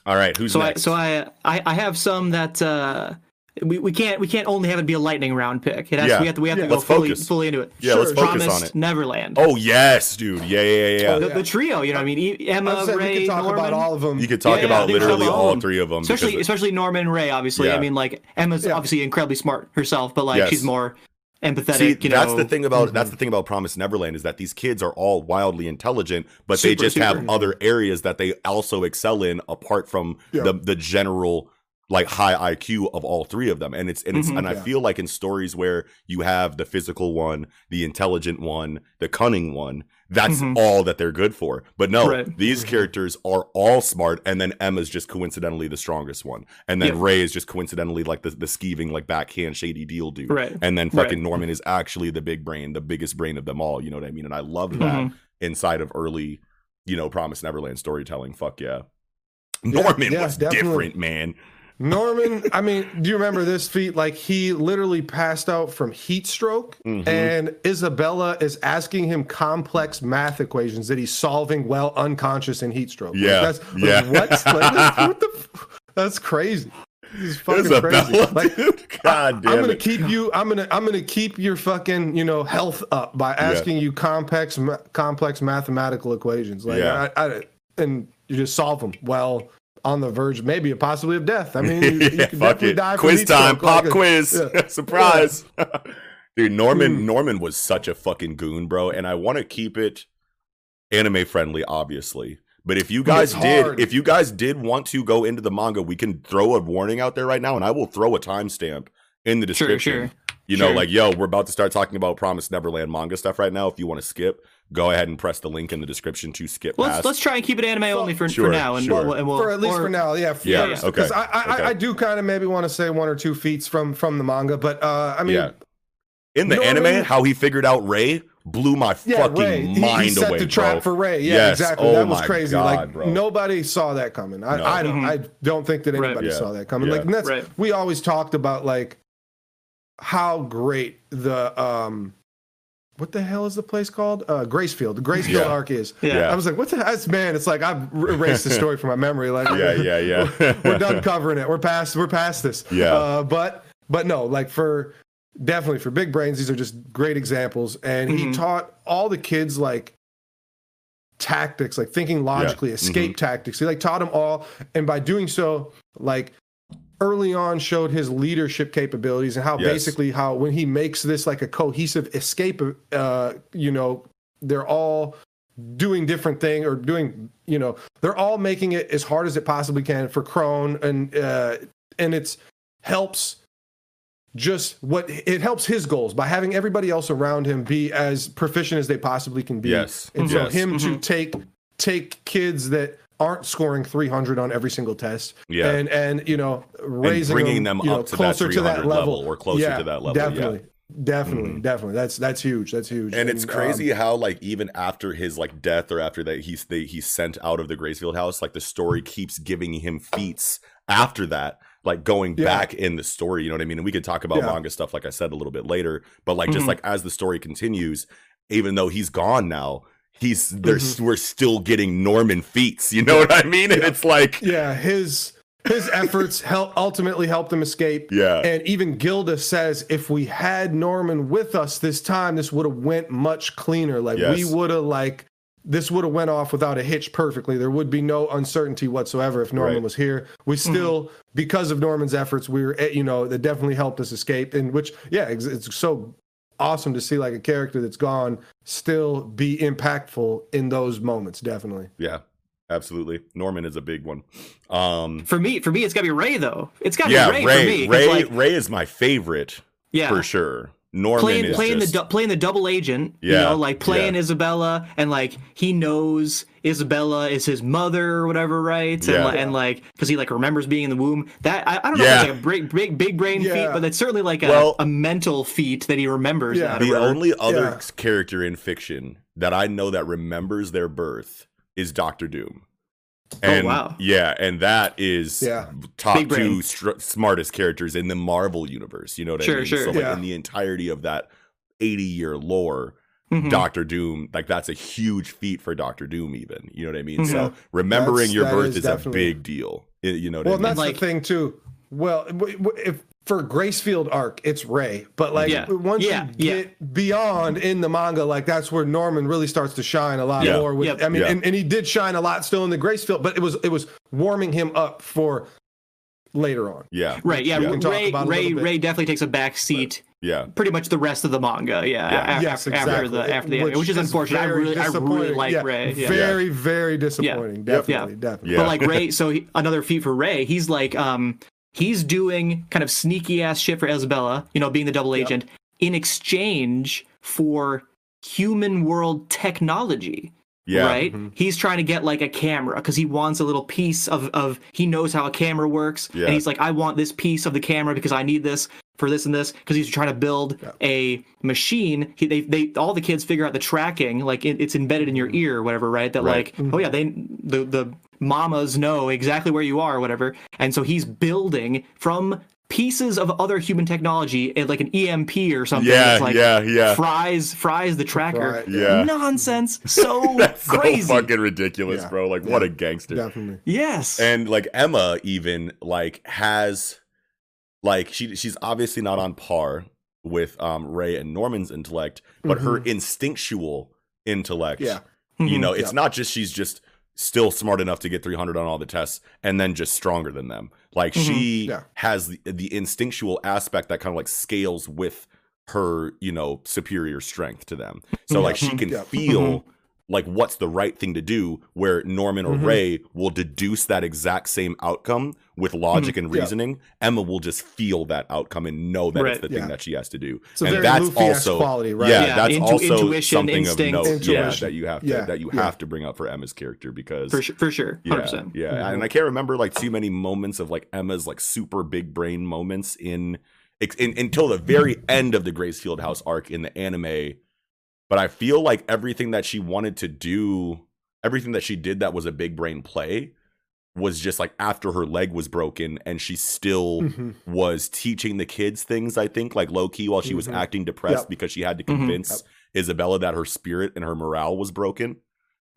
All right, who's So I, next? so I, I, I have some that uh, we, we can't we can't only have it be a lightning round pick. It has Yeah. we have to we have Yeah. to go Let's fully focus. fully into it. Yeah, let's focus Promised on it. Neverland. Oh yes, dude. Yeah, yeah, yeah. yeah. the, the trio, you know, what I mean, E- I Emma, said Ray, we could talk Norman. about all of them. You could talk Yeah, yeah, about literally come all on. three of them. especially because- especially Norman and Ray. Obviously, Yeah. I mean, like Emma's Yeah. obviously incredibly smart herself, but like Yes. she's more empathetic. See, you know, that's the thing about Mhm. that's the thing about Promise Neverland is that these kids are all wildly intelligent, but they Super, just have other areas that they also excel in apart from Yeah. the the general like high IQ of all three of them. And it's and it's Mhm. and I feel like in stories where you have the physical one, the intelligent one, the cunning one, that's Mhm. all that they're good for. But no, Right. these characters are all smart, and then Emma's just coincidentally the strongest one, and then Yeah. Ray is just coincidentally like the the skeeving like backhand shady deal dude right. and then Right. fucking Norman is actually the big brain, the biggest brain of them all. You know what I mean? And I love that Mhm. inside of early, you know, Promise Neverland storytelling. Fuck yeah. Yeah, Norman yeah, was definitely. different, man. Norman, I mean, do you remember this feat? Like he literally passed out from heat stroke, Mhm. and Isabella is asking him complex math equations that he's solving while unconscious in heat stroke. Like, Yeah, that's like, yeah. what? Like, what the? f- That's crazy. This is fucking Isabella, crazy. Like, dude. God damn I'm gonna it. keep you. I'm gonna. I'm gonna keep your fucking you know health up by asking you complex ma- complex mathematical equations. Like Yeah. I, I, and you just solve them. Well, on the verge, maybe possibly of death. I mean, you, you yeah, could fuck definitely it. die from Quiz time, stroke, pop like a- quiz. yeah. Surprise. Dude, Norman Hmm. Norman was such a fucking goon, bro, and I want to keep it anime friendly, obviously. But if you guys did, if you guys did want to go into the manga, we can throw a warning out there right now, and I will throw a timestamp in the Sure, description. sure. You know, Sure. like, yo, we're about to start talking about Promise Neverland manga stuff right now. If you want to skip, go ahead and press the link in the description to skip Let's let's try and keep it anime only for, Sure, for now, and, sure. we'll, and we'll for at least or- for now, yeah. For, Yeah, yeah, okay, Because I, I, okay. I, I do kind of maybe want to say one or two feats from from the manga, but uh, I mean, yeah. In the Norman- anime, how he figured out Ray blew my Yeah, fucking Ray. He- mind he, set away, the trap bro. for Ray. Yeah, Yes. exactly. Oh that was crazy. God, like bro. nobody saw that coming. I, No. I don't. Mhm. I don't think that anybody Yeah. saw that coming. Yeah. Like and that's Right. we always talked about like how great the um what the hell is the place called? Uh, Gracefield. The Gracefield Yeah. arc is. Yeah. I was like, what the that's man? It's like I've er- erased the story from my memory. Like, Yeah, yeah, yeah. we're done covering it. We're past. We're past this. Yeah. Uh, but but no, like for definitely for big brains, these are just great examples. And he Mhm. taught all the kids like tactics, like thinking logically, escape tactics. He like taught them all, and by doing so, like early on showed his leadership capabilities and how Yes. basically how when he makes this like a cohesive escape uh you know they're all doing different thing or doing you know they're all making it as hard as it possibly can for Krone and uh and it's helps just what it helps his goals by having everybody else around him be as proficient as they possibly can be Yes. and so Yes. him to take take kids that aren't scoring 300 on every single test Yeah. and and you know raising bringing them, them you know, up to that closer to that level level or closer Yeah, to that level, yeah. Mm-hmm. definitely definitely definitely that's that's huge that's huge and it's um, crazy how like even after his like death or after that he's they, he's sent out of the Gracefield house like the story keeps giving him feats after that like going Yeah. back in the story you know what i mean and we could talk about Yeah. manga stuff like i said a little bit later but like just Mhm. like as the story continues even though he's gone now he's there's Mm-hmm. we're still getting norman feats you know what i mean and it's like yeah his his efforts help ultimately helped him escape yeah and even Gilda says if we had Norman with us this time, this would have went much cleaner. Like we would have like this would have went off without a hitch perfectly. There would be no uncertainty whatsoever if Norman Right. was here. We still, because of Norman's efforts, we were eh, you know that definitely helped us escape. And which yeah, it's, it's so awesome to see like a character that's gone still be impactful in those moments. Definitely. yeah absolutely norman is a big one um For me, for me, it's gotta be Ray though. It's gotta yeah be Ray, ray for me. ray like, ray is my favorite yeah. for sure norman playing is playing just, the playing the double agent, yeah, you Yeah, know, like playing yeah. Isabella, and like he knows Isabella is his mother or whatever, right? And, Yeah. and like because he like remembers being in the womb. That I, I don't know Yeah. if it's like a big big big brain feat, but it's certainly like a, Well- a mental feat that he remembers Yeah. The whatever. only other Yeah. character in fiction that I know that remembers their birth is Doctor Doom. And Oh, wow. yeah, and that is Yeah. top Big two str- smartest characters in the Marvel universe. You know what I Sure, mean? sure. So like Yeah. in the entirety of that 80 year lore, Mhm. Doctor Doom, like that's a huge feat for Doctor Doom, even. You know what I mean? Mhm. So remembering That's- your birth is is, a big deal. You know what Well, I and mean? that's Like- the thing too. Well, w- w- if for Gracefield arc, it's Ray, but like Yeah. once Yeah, you yeah. get beyond in the manga, like that's where Norman really starts to shine a lot Yeah. more. With Yep. I mean, Yeah. and, and he did shine a lot still in the Gracefield, but it was it was warming him up for later on. yeah. Right, yeah, We can talk Ray Ray. Ray definitely takes a back seat. Yeah. Pretty much the rest of the manga, yeah. Yeah. a- Yes, after, exactly. after the after the Which which is is unfortunate. I very really I really disappointing. like Yeah, Ray. Yeah. Very, very disappointing. Yep. Definitely, definitely. Yeah. But like Ray, so he, another feat for Ray, he's like, um, he's doing kind of sneaky ass shit for Isabella, you know, being the double agent, in exchange for human world technology. Yeah. Right? Mm-hmm. He's trying to get like a camera because he wants a little piece of, of he knows how a camera works. Yeah. And he's like, I want this piece of the camera because I need this for this and this because he's trying to build a machine. He, they, they, all the kids figure out the tracking, like it, it's embedded in your ear or whatever, right? That Right. like, oh yeah, they the the mamas know exactly where you are or whatever. And so he's building from pieces of other human technology, eh, like an EMP or something. Yeah, like yeah, yeah. Fries, fries the tracker. Right. Yeah. Nonsense. So That's so fucking ridiculous, Yeah. bro. Like, what a gangster. Definitely. yes. and like Emma even like has like she she's obviously not on par with um Ray and Norman's intellect, but her instinctual intellect, Yeah. you Mhm. know, it's Yeah. not just she's just still smart enough to get 300 on all the tests and then just stronger than them. Like mm-hmm. she Yeah. has the, the instinctual aspect that kind of like scales with her, you know, superior strength to them. So like she can mm-hmm. Yeah. feel mm-hmm. Like what's the right thing to do where Norman or Mhm. Ray will deduce that exact same outcome with logic mm-hmm. and Yeah. reasoning. Emma will just feel that outcome and know that it's Right. the thing Yeah. that she has to do. It's a and that's also quality, right? Yeah, Yeah, that's intu- also intuition, something instinct. of note yeah, that you have to Yeah, that you yeah. have to bring up for Emma's character because for sure, for sure, hundred yeah, percent. yeah, and mm-hmm. I can't remember like too many moments of like Emma's like super big brain moments in, ex- in until the very mm-hmm. end of the Gracefield House arc in the anime. But I feel like everything that she wanted to do, everything that she did that was a big brain play, was just like after her leg was broken and she still Mhm. was teaching the kids things. I think like low key while she was Mhm. acting depressed Yep. because she had to Mhm. convince Isabella that her spirit and her morale was broken.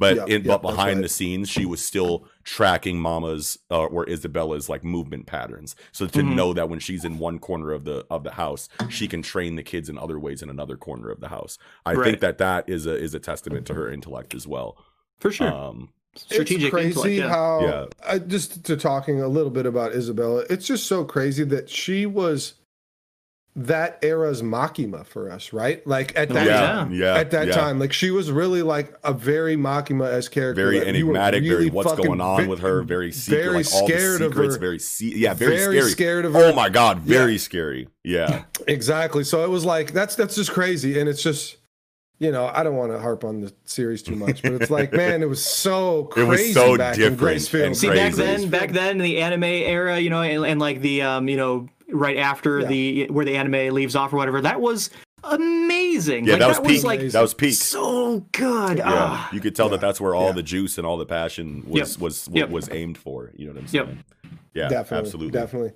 But Yeah, in yeah, but behind right. the scenes, she was still tracking Mama's uh, or Isabella's like movement patterns. So to Mm-hmm. Mhm. know that when she's in one corner of the of the house, she can train the kids in other ways in another corner of the house. I Right. think that that is a is a testament to her intellect as well. For sure. Um, Strategic it's crazy intellect, yeah. how Yeah. I, just to talking a little bit about Isabella. It's just so crazy that she was that era's Makima for us, right? Like at that Yeah. time. yeah, At that yeah. time, like she was really like a very Makima as character. very that you were enigmatic, very what's going on ve- with her, very secret, very like all scared the of secrets, her. very se- yeah, very, very scary. scared of her. Oh my god, very scary. Yeah, Exactly. So it was like that's that's just crazy, and it's just you know I don't want to harp on the series too much, but it's like man, it was so crazy. It was crazy so back different in Gracefield. and See back then, back then in the anime era, you know, and, and like the um, you know, right after Yeah. the where the anime leaves off or whatever, that was amazing. yeah, like, that was peak. like that was peak. so good. Yeah, Ah. you could tell that that's where all Yeah. the juice and all the passion was Yep. was Yep. was aimed for. You know what I'm saying? Yep. saying? Yeah, definitely, absolutely. definitely.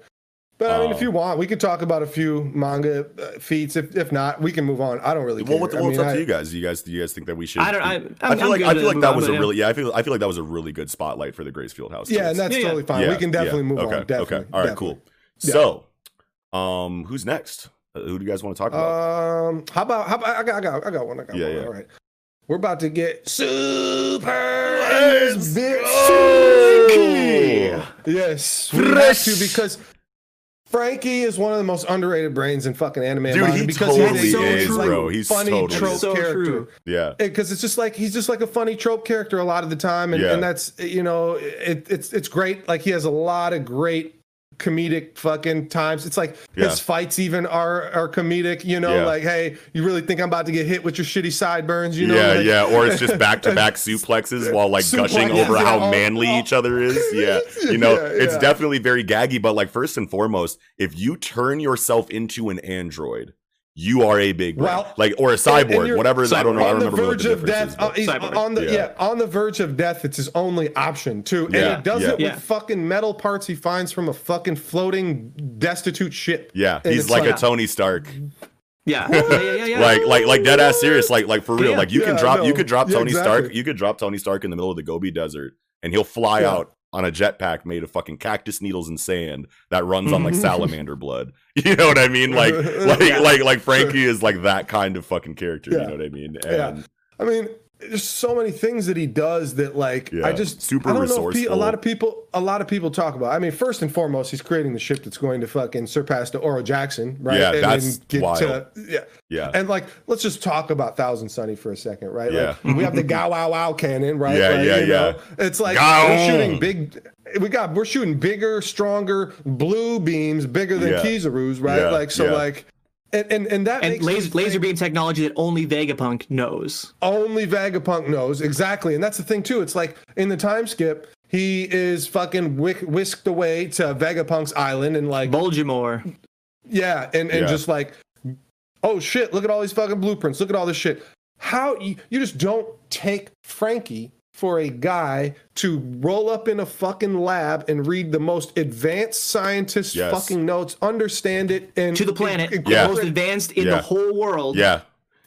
But I mean, if Um, you want, we could talk about a few manga uh, feats. If if not, we can move on. I don't really care. Well, what's, I mean, up I- to you guys? Do you guys do you guys think that we should? I don't. I, I I'm, feel I'm like I feel like that was but a really yeah. I feel I feel like that was a really good spotlight for the Gracefield House. Yeah, and that's Yeah, yeah. totally fine. Yeah, we can definitely yeah. move okay, on. Definitely. Okay. All right. definitely. Cool. Yeah. So, um, who's next? Uh, who do you guys want to talk about? Um, how about how about I got I got I got one. I got Yeah, one. yeah. All right. We're about to get super. Let's Franky. Yes, we have to because Franky is one of the most underrated brains in fucking anime. Dude, manga he because totally he's so a is, true. bro. He's funny totally trope. So character. true. Yeah. because it's just like he's just like a funny trope character a lot of the time, and, Yeah. and that's you know it, it's it's great. Like he has a lot of great comedic fucking times. It's like Yeah. his fights even are are comedic. You know, Yeah. like hey, you really think I'm about to get hit with your shitty sideburns? You know, yeah, like- yeah, or it's just back to back suplexes while like gushing over yeah, how manly oh. each other is. Yeah, you know, it's definitely very gaggy. But like first and foremost, if you turn yourself into an android, you are a big brain. Well, like or a and- and cyborg, you're whatever. I don't know. I don't the remember what the of difference death. is. uh, he's Cyborg. on the Yeah. yeah. on the verge of death. It's his only option too, Yeah, and he does yeah. it Yeah. with fucking metal parts he finds from a fucking floating destitute ship. yeah, and he's it's like, a Tony Stark. Yeah, yeah, yeah, yeah. yeah. Like, like, like dead ass serious. Like, like for real. Yeah. like you can drop, no. you could drop Yeah, Tony exactly. Stark. You could drop Tony Stark in the middle of the Gobi Desert, and he'll fly Yeah. out on a jetpack made of fucking cactus needles and sand that runs on like salamander blood. You know what I mean? Like, like, Yeah. like, like Franky is like that kind of fucking character. You know what I mean? Yeah. I mean, there's so many things that he does that like Yeah, I just super I don't know if pe- a lot of people a lot of people talk about. I mean, first and foremost, he's creating the ship that's going to fucking surpass the Oro Jackson, right? Yeah, and that's then wild. to yeah. yeah, And like, let's just talk about Thousand Sunny for a second, right? Yeah. Like, we have the Gow Wow Wow cannon, right? Yeah, Like, yeah, you know, It's like Gow. we're shooting big. We got we're shooting bigger, stronger blue beams, bigger than Yeah. Kizaru's, right? Yeah, like so, yeah. like, and and and that and makes me laser, think- laser beam technology that only Vegapunk knows. only Vegapunk knows exactly, and that's the thing too. It's like in the time skip, he is fucking wick, whisked away to Vegapunk's island, and like Baldimore. yeah, and and Yeah. just like, oh shit, look at all these fucking blueprints, look at all this shit. How you, you just don't take Franky for a guy to roll up in a fucking lab and read the most advanced scientist Yes. fucking notes, understand it, and To the planet, and- Yeah. most advanced in Yeah. the whole world. yeah.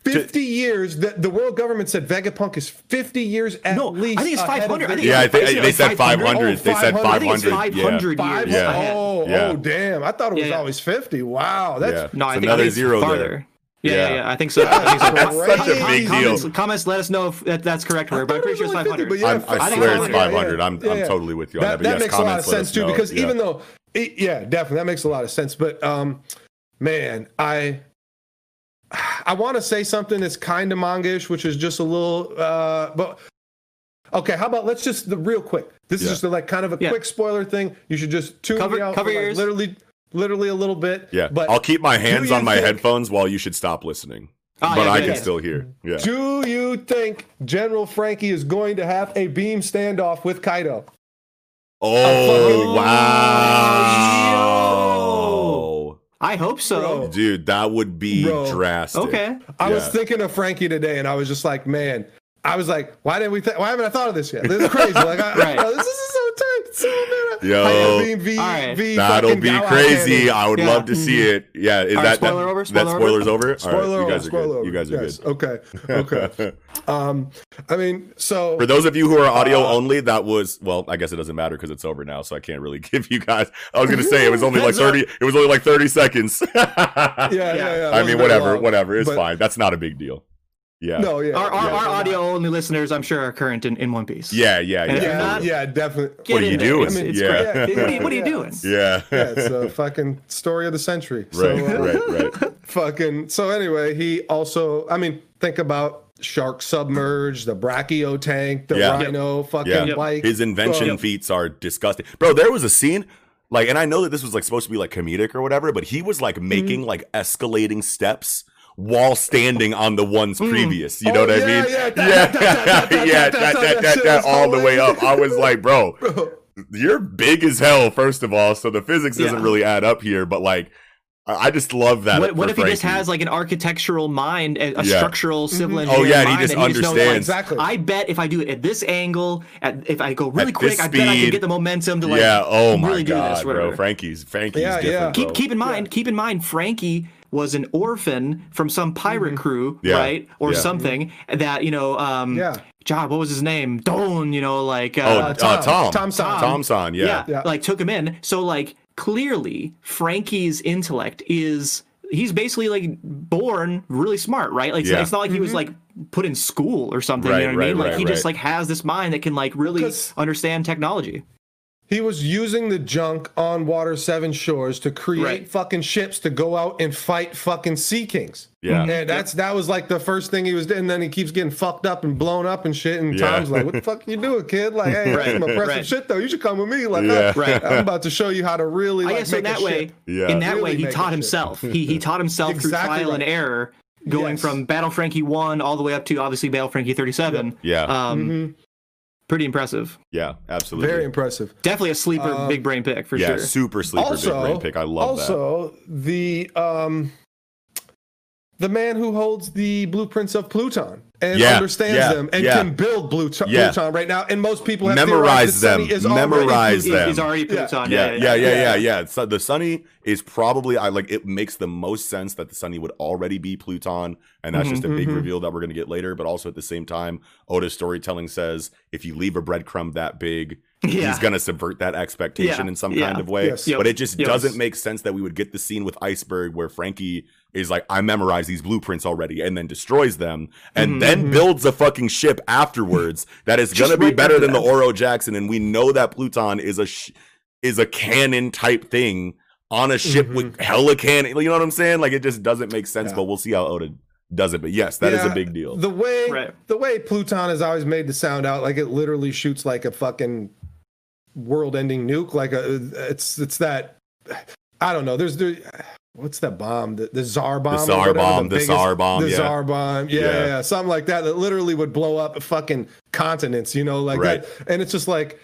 50 years that the world government said Vegapunk is 50 years at No, least. I think it's 500. I think Yeah, I it's think they said 500. 500. They said 500. 500. I think it's 500 yeah. Years Yeah. Oh, oh, Yeah. oh, damn! I thought it was Yeah. always 50. Wow, that's Yeah. No, I It's think, I another think zero there. farther. Yeah, yeah, Yeah. yeah, I think so. I think so. That's such a big comments, deal. Comments, let us know if that, that's correct, Herb, but I'm pretty sure it's only 50, 500. but yeah, I'm, I I swear it's 500. Yeah, I'm, I'm yeah. totally with you on that. that, But that yes, makes a lot of sense too know. because Yeah. even though it, yeah definitely that makes a lot of sense but um man i i want to say something that's kind of manga-ish which is just a little uh but okay how about let's just the real quick this Yeah. is just like kind of a Yeah. quick spoiler thing you should just tune Cover- me out cover for, like, ears. literally literally a little bit Yeah, but I'll keep my hands on my think- headphones while you should stop listening. Ah, but yeah, I yeah, can yeah. still hear. Yeah. do you think general franky is going to have a beam standoff with kaido Oh fucking- wow, I hope so. Bro. dude, that would be Bro. drastic. Okay. I was thinking of Franky today, and I was just like, man, I was like, why didn't we? Th- why haven't I thought of this yet? This is crazy. Like, I, Right. bro, this is so tight. Yo, V, All right. V that'll be crazy. I would Yeah. love to see it. Yeah, is All right, that spoiler that, over, that spoiler over? spoilers over? All right, Spoiler you over, guys are good. over. You guys are yes. good. Okay. Okay. um, I mean, so For those of you who are audio Uh, only, that was well. I guess it doesn't matter because it's over now, so I can't really give you guys. I was gonna say it was only like Heads up. thirty. It was only like thirty seconds. yeah, yeah, yeah. it I mean, very whatever, long, wour It's but- fine. That's not a big deal. Yeah. No, yeah. Our, our, yeah, our yeah. audio only listeners, I'm sure, are current in, in One Piece. Yeah, yeah, And yeah. Yeah, not, yeah, definitely. Get What are you doing? It's, it's Yeah. great. Yeah, What, are you, what are you doing? yeah. Yeah, it's a fucking story of the century. right, So, uh, right, right. fucking so anyway he also i mean think about shark submerged the brachio tank the Yeah. rhino fucking Yeah. bike His invention Oh, feats are disgusting, bro. There was a scene. Like, and I know that this was like supposed to be like comedic or whatever, but he was like making like escalating steps while standing on the ones previous. You know Oh, what I mean? yeah. Da- yeah, yeah, da- that, that, that, that that, all the way up. I was like, bro, bro. you're big as hell, first of all, so the physics doesn't Yeah. really add up here. But like, I I just love that. What, what for if he just has like an architectural mind, a, a Yeah. structural civil Mhm. engineer Oh, yeah, and he just and he just knows, like, understands. Exactly. I bet if I do it at this angle, at, if I go really At quick, this I bet I can get the momentum to like yeah, oh my really do god, this. bro. Franky's Franky's Yeah, different. yeah. bro. keep keep in mind keep in mind franky was an orphan from some pirate crew Mm-hmm. Yeah, right or yeah. something that you know um Yeah. god what was his name don you know like Oh, uh, uh, Tom. Tom. Tom San. Tom San, yeah. yeah, Yeah. like took him in so like clearly franky's intellect is he's basically like born really smart right like it's- Yeah. it's not like he was like put in school or something Right, you know what i mean like right, he just like has this mind that can like really understand technology he was using the junk on water seven shores to create Right. fucking ships to go out and fight fucking sea kings Yeah. and that's that was like the first thing he was doing and then he keeps getting fucked up and blown up and shit and Yeah. tom's like what the fuck you doing kid like hey that's some impressive right. shit though you should come with me like Yeah. uh, Right. i'm about to show you how to really I like guess in make a that way, ship. Yeah. in that Really way, he taught himself. He he taught himself Exactly through trial and error, going Yes. from Battle Franky one all the way up to obviously Battle Franky thirty seven. Yeah. Um, Mhm. Pretty impressive. Yeah, absolutely. very impressive Definitely a sleeper, Um, big brain pick for yeah, sure. super sleeper also, big brain pick. I love that. also the um the man who holds the blueprints of Pluton and Yeah, understands yeah, them and yeah. can build Blut- Yeah. Pluton right now. And most people have Memorize theorized that Sunny them. is already Memorize Pluton. them. He's already Yeah. Pluton. Yeah, yeah, yeah, yeah, yeah. yeah. So the Sunny is probably I like it makes the most sense that the Sunny would already be Pluton, and that's just a big Mhm. reveal that we're gonna get later. But also at the same time, Oda's storytelling says if you leave a breadcrumb that big, Yeah. he's gonna subvert that expectation Yeah, in some yeah. kind of way. Yes. Yep, But it just yes. doesn't make sense that we would get the scene with Iceberg where Franky is like, I memorized these blueprints already, and then destroys them, and Mhm. then builds a fucking ship afterwards that is gonna be right better after than the. Oro Jackson, and we know that Pluton is a sh- is a cannon type thing on a ship with hella cannon. You know what I'm saying? Like it just doesn't make sense. Yeah. But we'll see how Oda does it. But yes, that is Yeah, a big deal. The way Right. the way Pluton is always made to sound out like it literally shoots like a fucking world-ending nuke. Like a it's it's that I don't know. There's there. What's that bomb? The, the Tsar bomb. Tsar whatever, bomb, the biggest- Tsar bomb, The yeah. Tsar bomb. Yeah, Yeah. yeah, yeah, something like that. That literally would blow up fucking continents. You know, like Right. that. And it's just like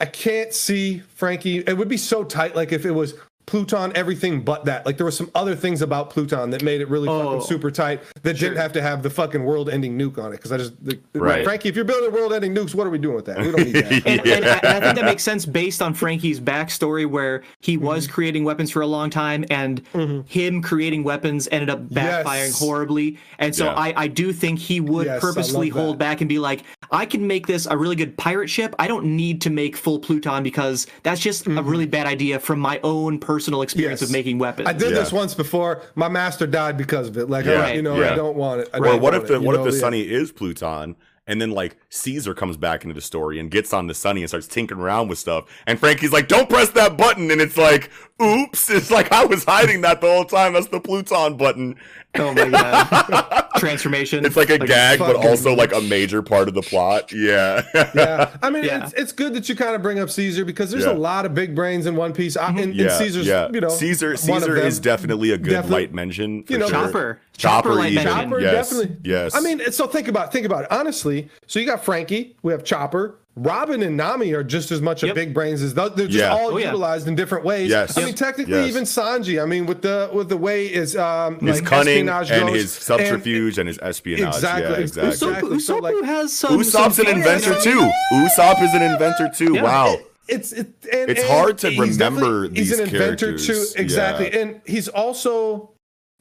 I can't see Franky. It would be so tight. Like if it was Pluton, everything but that. Like there were some other things about Pluton that made it really Oh, fucking super tight that sure. didn't have to have the fucking world-ending nuke on it. Because I just, the, Right. Franky, if you're building world-ending nukes, what are we doing with that? We don't need that. and, and, I, and I think that makes sense based on Franky's backstory, where he was Mm-hmm. creating weapons for a long time, and him creating weapons ended up backfiring Yes. horribly. And so Yeah. I, I do think he would Yes, purposely love that. hold back and be like, I can make this a really good pirate ship. I don't need to make full Pluton because that's just a really bad idea from my own personal experience Mm-hmm. Yes. of making weapons. I did Yeah. this once before. My master died because of it. Like, Yeah, I, you know, yeah. I don't want it. I Or what if the it, you what if the. Sunny is Pluton? And then like Caesar comes back into the story and gets on the Sunny and starts tinkering around with stuff. And Franky's like, "Don't press that button!" And it's like, "Oops!" It's like I was hiding that the whole time. That's the Pluton button. Oh my god, transformation. It's like a gag, but fucking- also like a major part of the plot. Yeah. yeah, I mean, Yeah. it's, it's good that you kind of bring up Caesar because there's Yeah. a lot of big brains in One Piece. I, mm-hmm. and, and yeah, Caesar's, yeah. you know, Caesar. Caesar is definitely a good Definitely- light mention. For you know, sure. Chopper. Chopper, Chopper light even. Chopper, yes. definitely. Yes. I mean, so think about think about it honestly. So you got Franky, we have Chopper, Robin, and Nami are just as much Yep. of big brains as those. They're just Yeah. all Oh, yeah. utilized in different ways. Yes. I mean, technically, Yes. even Sanji. I mean, with the with the way is um his like cunning espionage and goes, his subterfuge and, his espionage. Exactly. Yeah, exactly. Exactly. Usopp, So, like- has some. Usopp's some an inventor too. Usopp is an inventor too. Yeah. Wow. it's it, and, It's and hard to he's definitely- remember he's these an inventor characters. too exactly Yeah. and he's also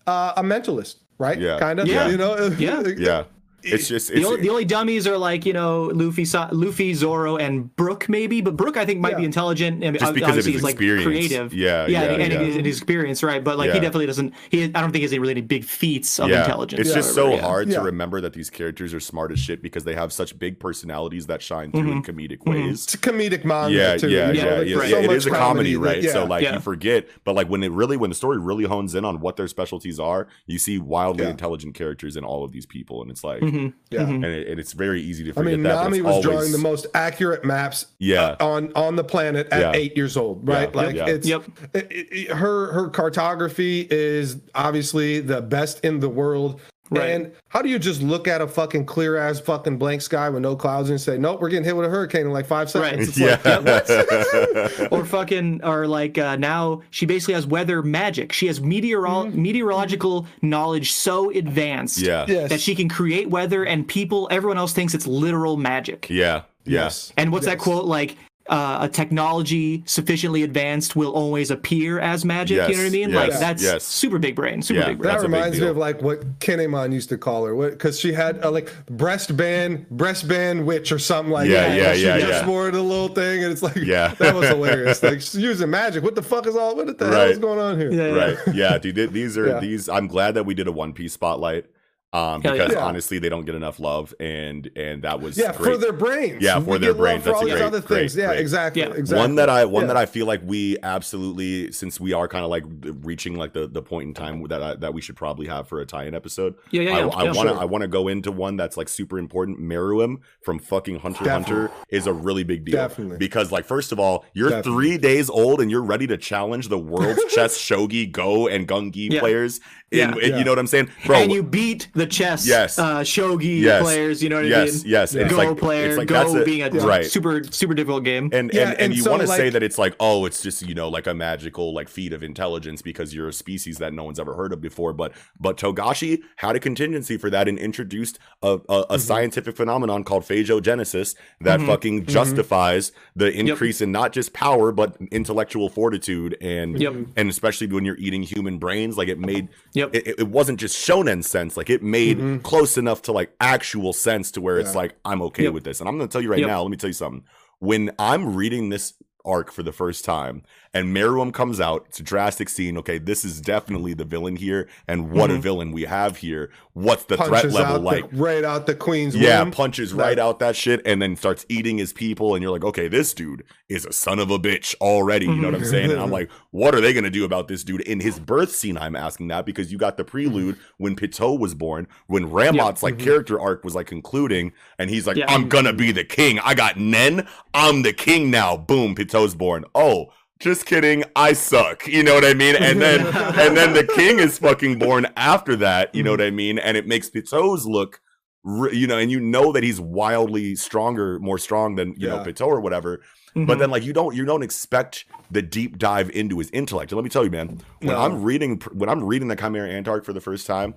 uh, a mentalist right Yeah. kind of Yeah. you know Yeah. yeah. It's just The it's, only, the only dummies are like you know Luffy, Luffy, Zoro, and Brook maybe, but Brook I think might be Yeah. intelligent and Just because of obviously his he's like experience. creative. Yeah, yeah, yeah, and, yeah. and his experience, right? But like Yeah. he definitely doesn't. He I don't think he has any really any big feats of yeah. intelligence. It's just so yeah. hard Yeah. to remember that these characters are smart as shit because they have such big personalities that shine through in mm-hmm. comedic mm-hmm. ways. it's a comedic manga Yeah, too yeah, you know, yeah, like, yeah. there's yeah. so It much a comedy, that- right? yeah. So like Yeah. you forget, but like when it really when the story really hones in on what their specialties are, you see wildly intelligent characters in all of these people, and it's like, Mhm. yeah and, it, and it's very easy to I mean, that. Nami was always, drawing the most accurate maps Yeah. uh, on on the planet at Yeah. eight years old, right? Yeah, Like yeah. it's Yep. it- it- it- her her cartography is obviously the best in the world. Right. And how do you just look at a fucking clear ass fucking blank sky with no clouds and say, nope, we're getting hit with a hurricane in like five seconds? Right. It's like, yeah. or fucking or like uh, now she basically has weather magic. She has meteoro- Mm-hmm. meteorological knowledge so advanced yeah. Yes. that she can create weather and people everyone else thinks it's literal magic. Yeah. Yeah. Yes. And what's that quote like? Uh, a technology sufficiently advanced will always appear as magic. you know what I mean? yes, like that's yes. super big brain. Super Yeah. big brain. That That's a big reminds me of like what Kinemon used to call her, because she had uh, like breast band, breast band witch or something like Yeah, that. yeah, she yeah, just yeah. wore the little thing, and it's like, Yeah. that was hilarious. Like she's using magic. What the fuck is all? What the hell is going on here? Yeah, yeah. right yeah dude these are Yeah. these i'm glad that we did a one piece spotlight um Hell because Yeah. honestly they don't get enough love and and that was Yeah, great. for their brains. Yeah, for We their get love brains. For That's all a these great- other great, things. Yeah, great. exactly. Yeah. Exactly. one that i one Yeah. that i feel like we absolutely since we are kind of like reaching like the the point in time that I, that we should probably have for a tie-in episode Yeah, yeah, i, yeah, I want to sure. i want to go into one that's like super important meruem from fucking hunter x hunter is a really big deal Definitely. because like first of all you're Definitely. three days old and you're ready to challenge the world's chess shogi go and gungi Yeah. players in, Yeah. in- Yeah. you know what i'm saying bro and you beat the chess Yes. uh, shogi Yes. players. You know what yes, I mean? yes. And Go it's like, player, it's like go that's a, being a right. super super difficult game. And Yeah, and, and, and you so, want to say that it's like, oh, it's just you know like a magical like feat of intelligence because you're a species that no one's ever heard of before. But but Togashi had a contingency for that and introduced a, a, a Mm-hmm. scientific phenomenon called phagogenesis that Mhm. fucking Mm-hmm. justifies the increase in not just power but intellectual fortitude and Yep. and especially when you're eating human brains, like it made Yep. it, it wasn't just shonen sense, like it made Mm-hmm. close enough to like actual sense to where it's like I'm okay Yep. with this. And I'm gonna tell you right Yep. now, let me tell you something. When I'm reading this arc for the first time and Meruem comes out, it's a drastic scene. Okay, this is definitely the villain here, and what a Mhm. villain we have here. What's the punches threat level like? the, right out the queen's yeah, womb. punches That- right out that shit and then starts eating his people. And you're like, okay, this dude is a son of a bitch already. You know what I'm saying? And I'm like, what are they going to do about this dude? In his birth scene, I'm asking that because you got the prelude when Pito was born, when Rammot's like character arc was like concluding. And he's like, Yeah. I'm going to be the king. I got Nen. I'm the king now. Boom, Pito's born. Oh, just kidding. I suck. You know what I mean? And then and then the king is fucking born after that. You know what I mean? And it makes Pito's look, you know, and you know that he's wildly stronger, more strong than you know Yeah. Pito or whatever. Mm-hmm. But then like you don't you don't expect the deep dive into his intellect. And let me tell you, man, when No. I'm reading when I'm reading the Chimera Ant arc for the first time.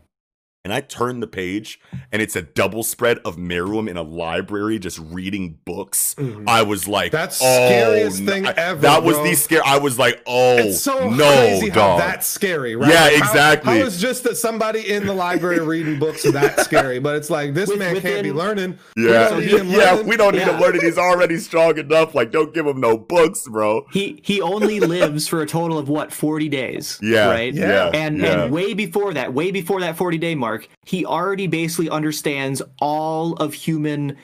And I turn the page, and it's a double spread of Meruem in a library, just reading books. I was like, Mm-hmm. That's oh, scariest no- thing I- ever, That was the scare. I was like, oh It's so no, crazy how dog. that's scary, right? Yeah, Like, how- exactly. How is just that somebody in the library reading books that scary? But it's like this With- man can't be learning. Yeah, don't need him yeah, learning. we don't need Yeah. him learning. He's already strong enough. Like, don't give him no books, bro. he he only lives for a total of what 40 days Yeah, right yeah, and yeah. and way before that way before that 40 day mark he already basically understands all of human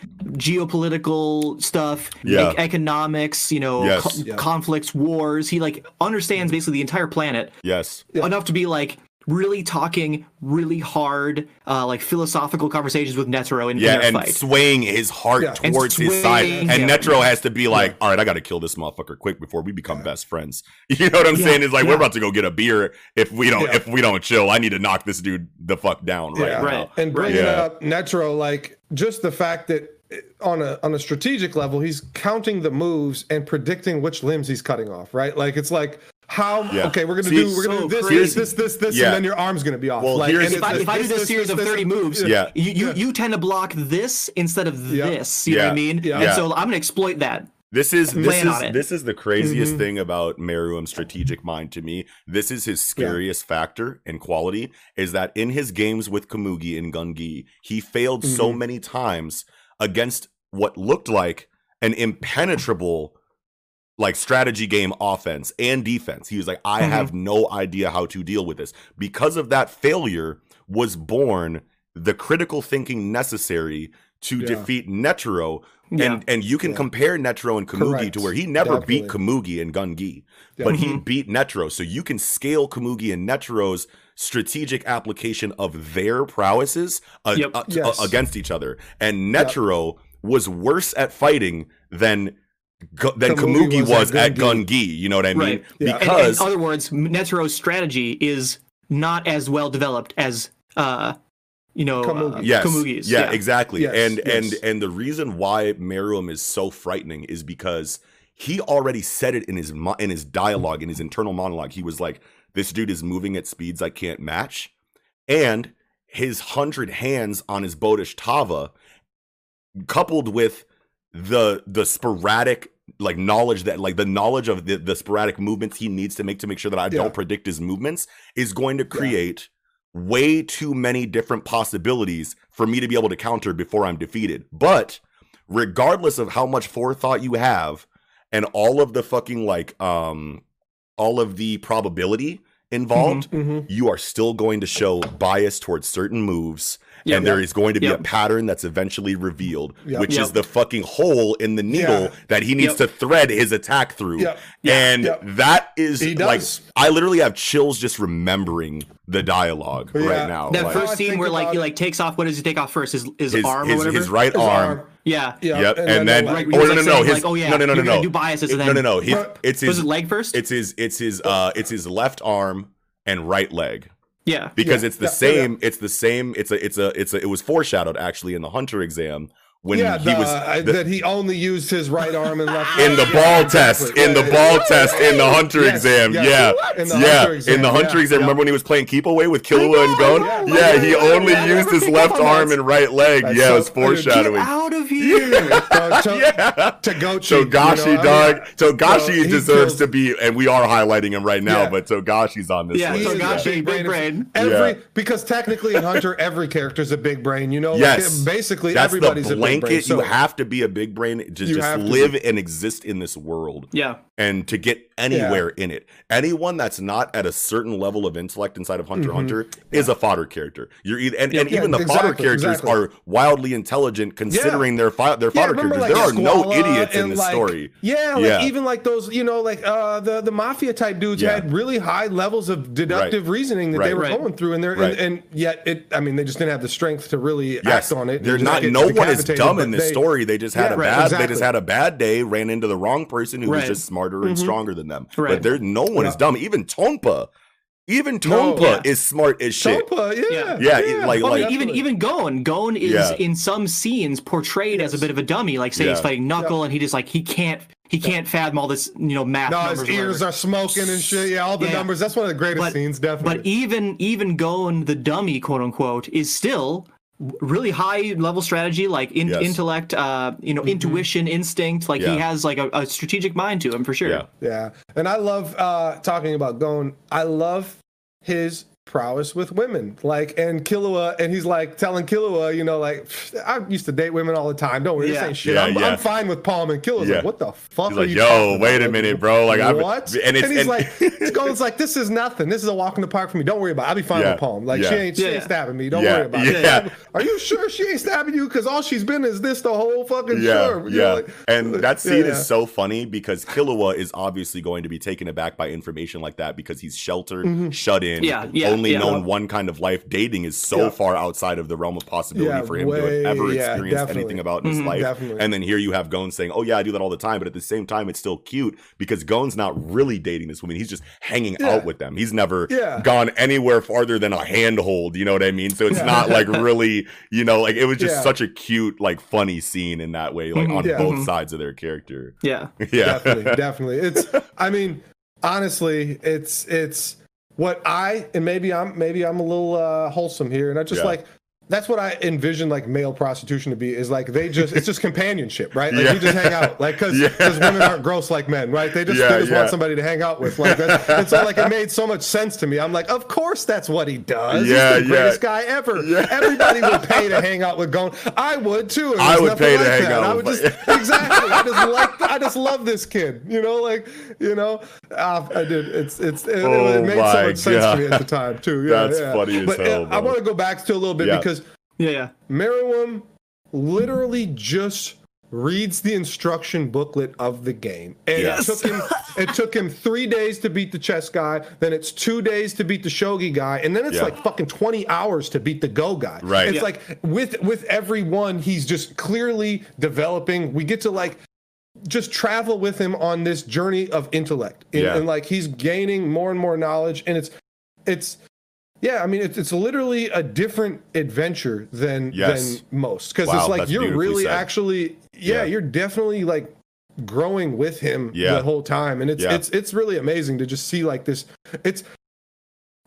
geopolitical stuff Yeah. ec- economics you know Yes. co- Yeah. conflicts wars he like understands basically the entire planet Yes, enough to be like really talking really hard uh like philosophical conversations with netero in, yeah, in their and fight swaying his heart Yeah. And towards his side, and him. Netero has to be like, "All right, I got to kill this motherfucker quick before we become best friends." You know what I'm Yeah, saying? It's like we're about to go get a beer if we don't Yeah. if we don't chill. I need to knock this dude the fuck down right Yeah. now. Right. And bringing Yeah. up Netero, like just the fact that eh, on a on a strategic level, he's counting the moves and predicting which limbs he's cutting off. Right? Like it's like how Yeah. okay, we're gonna See, do we're gonna so do this, crazy. this, this, this, this, Yeah. and then your arm's gonna be off. Well, like, here's- and if I, it's if I do this, this, this, series this, of this, 30 moves, Yeah. you, you you tend to block this instead of Yeah. this. You know what I mean? Yeah. And so I'm gonna exploit that. This is this is this is the craziest Mhm. thing about Meruem's strategic mind to me. This is his scariest factor and quality is that in his games with Komugi and Gungi, he failed so Mhm. many times against what looked like an impenetrable like strategy game offense and defense. He was like, I Mm-hmm. have no idea how to deal with this. Because of that failure was born the critical thinking necessary to Yeah. defeat Netero. Yeah. And and you can Yeah. compare Netero and Komugi Correct. to where he never beat Komugi and Gungi, but he Mhm. beat Netero. So you can scale Komugi and Netero's strategic application of their prowesses uh, Yep. uh, Yes. uh, against each other. And Netero was worse at fighting than Gu- than Komugi Komugi was was, at at Gungi. Gungi. You know what I mean? Right. Yeah. And- and Because in other words, Netero's strategy is not as well developed as uh, you know, uh, Komugi. yes, Komugi's. yeah, exactly. Yes, and yes. and and the reason why Meruem is so frightening is because he already said it in his mo- in his dialogue in his internal monologue. He was like, "This dude is moving at speeds I can't match," and his hundred hands on his Bodhisattva, coupled with the the sporadic like knowledge that like the knowledge of the, the sporadic movements he needs to make to make sure that I Yeah. don't predict his movements is going to create way too many different possibilities for me to be able to counter before I'm defeated. But regardless of how much forethought you have and all of the fucking like um all of the probability involved, Mhm. you are still going to show bias towards certain moves. Yep. and there is going to be Yep. a pattern that's eventually revealed, Yep. which is the fucking hole in the needle Yeah. that he needs Yep. to thread his attack through. Yep. And Yep. that is like I literally have chills just remembering the dialogue Yeah. right now. That Like, first scene where like he like takes off. What does he take off first? His his, his, arm or his, whatever. his right His arm. arm. Yeah. Yeah, Yep. And, then, like, Right, or no, like, no, no, his, like, oh, yeah, no, no, no, you're no, gonna no. do biases It- and no, no, then- no. His, But- it's Was his, it leg first? it's his, it's his, uh, it's his left arm and right leg. Yeah. because Yeah, it's the yeah, same it's the same it's a it's a it's a it was foreshadowed actually in the hunter exam when yeah, he the- was the- that he only used his right arm and left in the leg. ball Yeah, test exactly. in the ball yeah. test in the hunter Yes, exam yes. yeah In the yeah hunter exam, in the hunter yeah, exam remember when he was playing keep away with Killua and I Gon know, yeah he only I used his left arm and right leg that's yeah it was so- Get foreshadowing out of here. Uh, to, yeah to Gochi. Togashi, you know, I dog. mean, Togashi so he deserves kills- to be, and we are highlighting him right now. Yeah. But Togashi's on this Yeah, he list. Togashi, big brain. brain. Every Yeah. because technically in Hunter, every character is a big brain. You know, Yes, basically everybody's a big brain. So you have to be a big brain to just have to live and exist in this world. yeah. and to get anywhere in it. Anyone that's not at a certain level of intellect inside of Hunter x Hunter is a fodder character. You're either, and, and Mm-hmm. Yeah, even the fodder characters exactly. are wildly intelligent considering their fi- their fodder remember, characters. like, there are no idiots in and, this like- story. Yeah, like Yeah. even like those, you know, like uh the the mafia type dudes Yeah. had really high levels of deductive Right. reasoning that Right. they were Right. going through, and they're Right. and, and yet it. I mean, they just didn't have the strength to really Yes, act on it. they're not. get No one is decapitated, dumb in this they- story. They just had Yeah, a right, bad. They just had a bad day. Ran into the wrong person who was just smarter and mm-hmm. stronger than them. Right. But there, no one is dumb. Even Tonpa, even No, Tonpa yeah. is smart as shit. Topa, yeah, Yeah, it- like- Well, I mean, like- even even Gon, Gon is Yeah. in some scenes portrayed as a bit of a dummy. Like say he's fighting Knuckle, and he just like he can't he can't fathom all this you know math. No, numbers his ears are smoking and shit. Yeah, all the Yeah. numbers. That's one of the greatest But- scenes, definitely. But even even Gon the dummy, quote unquote, is still really high level strategy, like in, Yes. intellect, uh, you Mm-hmm. know, intuition, instinct. Like Yeah. he has like a, a strategic mind to him for sure. Yeah. Yeah, and I love uh talking about Gon. I love his prowess with women, like and Killua, and he's like telling Killua, you know, like I used to date women all the time. Don't worry, this ain't shit. Yeah, I'm, yeah. I'm fine with Palm and Killua's Yeah. like, what the fuck? He's are like, you "Yo, wait about? a minute, bro. Like, I've- what? and And, it's- he's and- like, Gon's like, this is nothing. This is a walk in the park for me. Don't worry about. it. I'll be fine Yeah, with Palm. Like, yeah. she ain't, she Yeah, ain't stabbing me. Don't Yeah, worry about yeah. it. Are you sure she ain't stabbing you? Because all she's been is this the whole fucking yeah, show. You yeah. know, like- and that scene Yeah, is so funny because Killua is obviously going to be taken aback by information like that because he's sheltered, Mm-hmm. shut in, Yeah, yeah, only yeah. known one kind of life. Dating is so Yeah. far outside of the realm of possibility Yeah, for him way- to ever yeah, experience definitely. anything about in his Mhm, life. definitely. And then here you have Gon saying, "Oh yeah, I do that all the time," but at the same time, it's still cute because Gon's not really dating this woman; he's just hanging Yeah. out with them. He's never Yeah. gone anywhere farther than a handhold. You know what I mean? So it's not like really, you know, like it was just Yeah. such a cute, like funny scene in that way, like Mhm. on Yeah. both Mhm. sides of their character. Yeah. Yeah, definitely, definitely. It's. I mean, honestly, it's it's what I and maybe I'm maybe I'm a little uh, wholesome here, and I just Yeah. like that's what I envision like male prostitution to be is like they just it's just companionship, right? Like Yeah. we just hang out, like because Yeah. women aren't gross like men, right? They just Yeah, they just yeah. want somebody to hang out with, like that. And so like it made so much sense to me. I'm like, of course that's what he does. Yeah, He's the yeah. greatest guy ever. Yeah, Everybody would pay to hang out with Gon. I would too. It I would pay to like hang that. out I with would just exactly. I just like I just love this kid. You know, like you know, uh, I did. It's it's it, Oh it made so much sense to me at the time too. Yeah, That's funny as but, hell, uh, I want to go back to a little bit because Yeah, yeah. Meruem literally just reads the instruction booklet of the game. And Yes. it took him it took him three days to beat the chess guy, then it's two days to beat the shogi guy, and then it's Yeah. like fucking 20 hours to beat the go guy. Right. It's Yeah. like with with every one, he's just clearly developing. We get to like just travel with him on this journey of intellect. And, Yeah. and like he's gaining more and more knowledge. And it's it's yeah, I mean it's it's literally a different adventure than Yes. than most. Because Wow, it's like you're really said. actually yeah, Yeah. you're definitely like growing with him Yeah. the whole time. And it's Yeah. it's it's really amazing to just see like this it's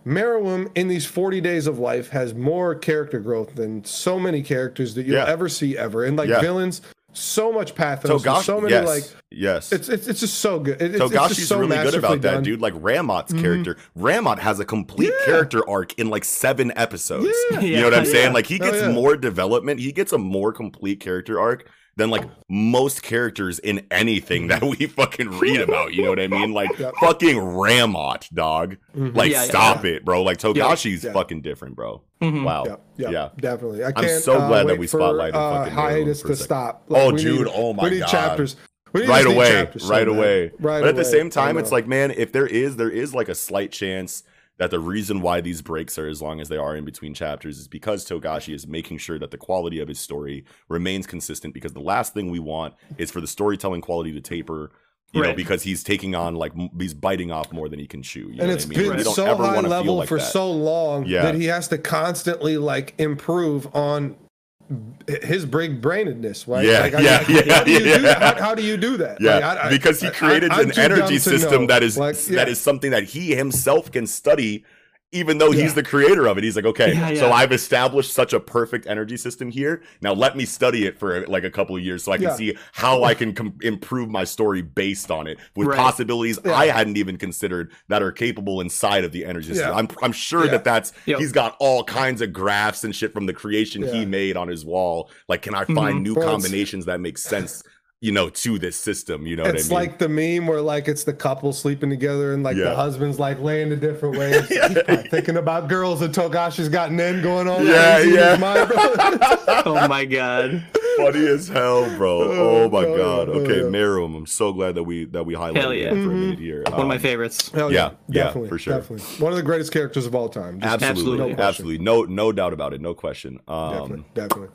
Meruem in these 40 days of life has more character growth than so many characters that you'll ever see ever. And like villains, so much pathos, Togashi, so many yes, like yes. it's, it's it's just so good. It, it's, it's Togashi's just so really good about that, done. Mm-hmm. dude. Like Rammot's character, Rammot has a complete Yeah. character arc in like seven episodes. Yeah. You know what I'm Yeah. saying? Like he Oh, gets yeah. more development. He gets a more complete character arc than like most characters in anything that we fucking read about. You know what I mean? Like Yep. fucking Rammot, dog. Mhm. Like Yeah, yeah, stop it, bro. Like Togashi's Yeah. fucking different, bro. Mhm. Wow. Yeah, yeah, Yeah. definitely. I I'm can't. so uh, glad that wait we for, spotlighted uh, fucking Meruem hiatus to second. stop. Oh, dude, Need, oh my we need God. chapters. We need, right just away chapters so right bad. away Right but at the same time it's like man if there is there is like a slight chance that the reason why these breaks are as long as they are in between chapters is because togashi is making sure that the quality of his story remains consistent because the last thing we want is for the storytelling quality to taper you know because he's taking on like he's biting off more than he can chew you know and what it's I mean? Been don't so high level like for that. so long Yeah. that he has to constantly like improve on his big brainedness, right? Yeah, Like, yeah, I- yeah, how do you do yeah. that? How, how do you do that? Yeah, Like, I- I- because he created I'm an energy system that is Like, yeah. is something that he himself can study even though he's the creator of it he's like okay Yeah, yeah. so i've established such a perfect energy system here now let me study it for like a couple of years so i can Yeah. see how i can com- improve my story based on it with Right. possibilities Yeah. i hadn't even considered that are capable inside of the energy system Yeah. I'm, I'm sure Yeah. that that's Yep. he's got all kinds of graphs and shit from the creation he made on his wall like can i find Mhm. new combinations that make sense you know to this system you know what i It's mean like the meme where like it's the couple sleeping together and like Yeah. the husband's like laying a different way. He's probably thinking about girls and Togashi's got an end going on. Yeah, He's in his yeah. mind, bro. Oh my god. funny as hell, bro. Oh, Oh my oh, god. yeah, oh, Okay, yeah. Meruem. I'm so glad that we that we highlighted Hell yeah. that for a Mhm. minute here. One of my Um, favorites. Hell Yeah, yeah, definitely, for sure. Definitely one of the greatest characters of all time. Just Absolutely, Absolutely. absolutely, no, no doubt about it, no question. Um, definitely, definitely.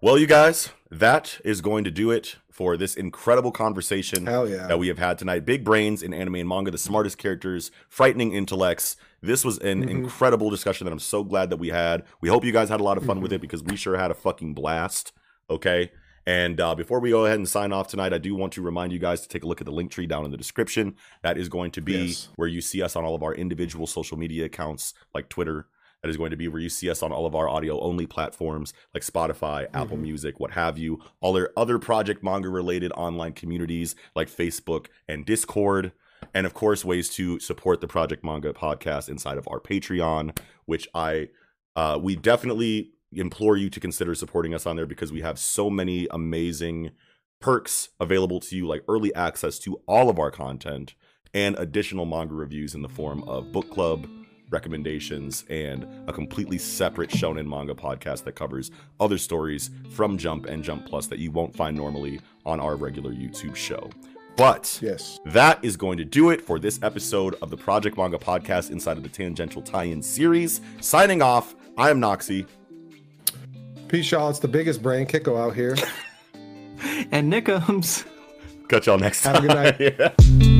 well, you guys, that is going to do it for this incredible conversation yeah. that we have had tonight. Big brains in anime and manga, the smartest characters, frightening intellects. This was an Mhm. incredible discussion that I'm so glad that we had. We hope you guys had a lot of fun with Mm-hmm. it because we sure had a fucking blast. Okay. And uh, before we go ahead and sign off tonight, I do want to remind you guys to take a look at the link tree down in the description. That is going to be Yes. where you see us on all of our individual social media accounts like Twitter. That is going to be where you see us on all of our audio only platforms like Spotify, Apple Mhm. Music, what have you. All our other project manga related online communities like Facebook and Discord. And of course, ways to support the Project Manga podcast inside of our Patreon, which I uh, we definitely implore you to consider supporting us on there because we have so many amazing perks available to you, like early access to all of our content and additional manga reviews in the form of book club recommendations and a completely separate shonen manga podcast that covers other stories from Jump and Jump Plus that you won't find normally on our regular YouTube show. But Yes. that is going to do it for this episode of the Project Manga Podcast inside of the Tangential Tie-In series. Signing off, I am Noxie. Peace, y'all. It's the biggest brain Kiko out here. And Nickums. Catch y'all next time. Have a time. good Yeah.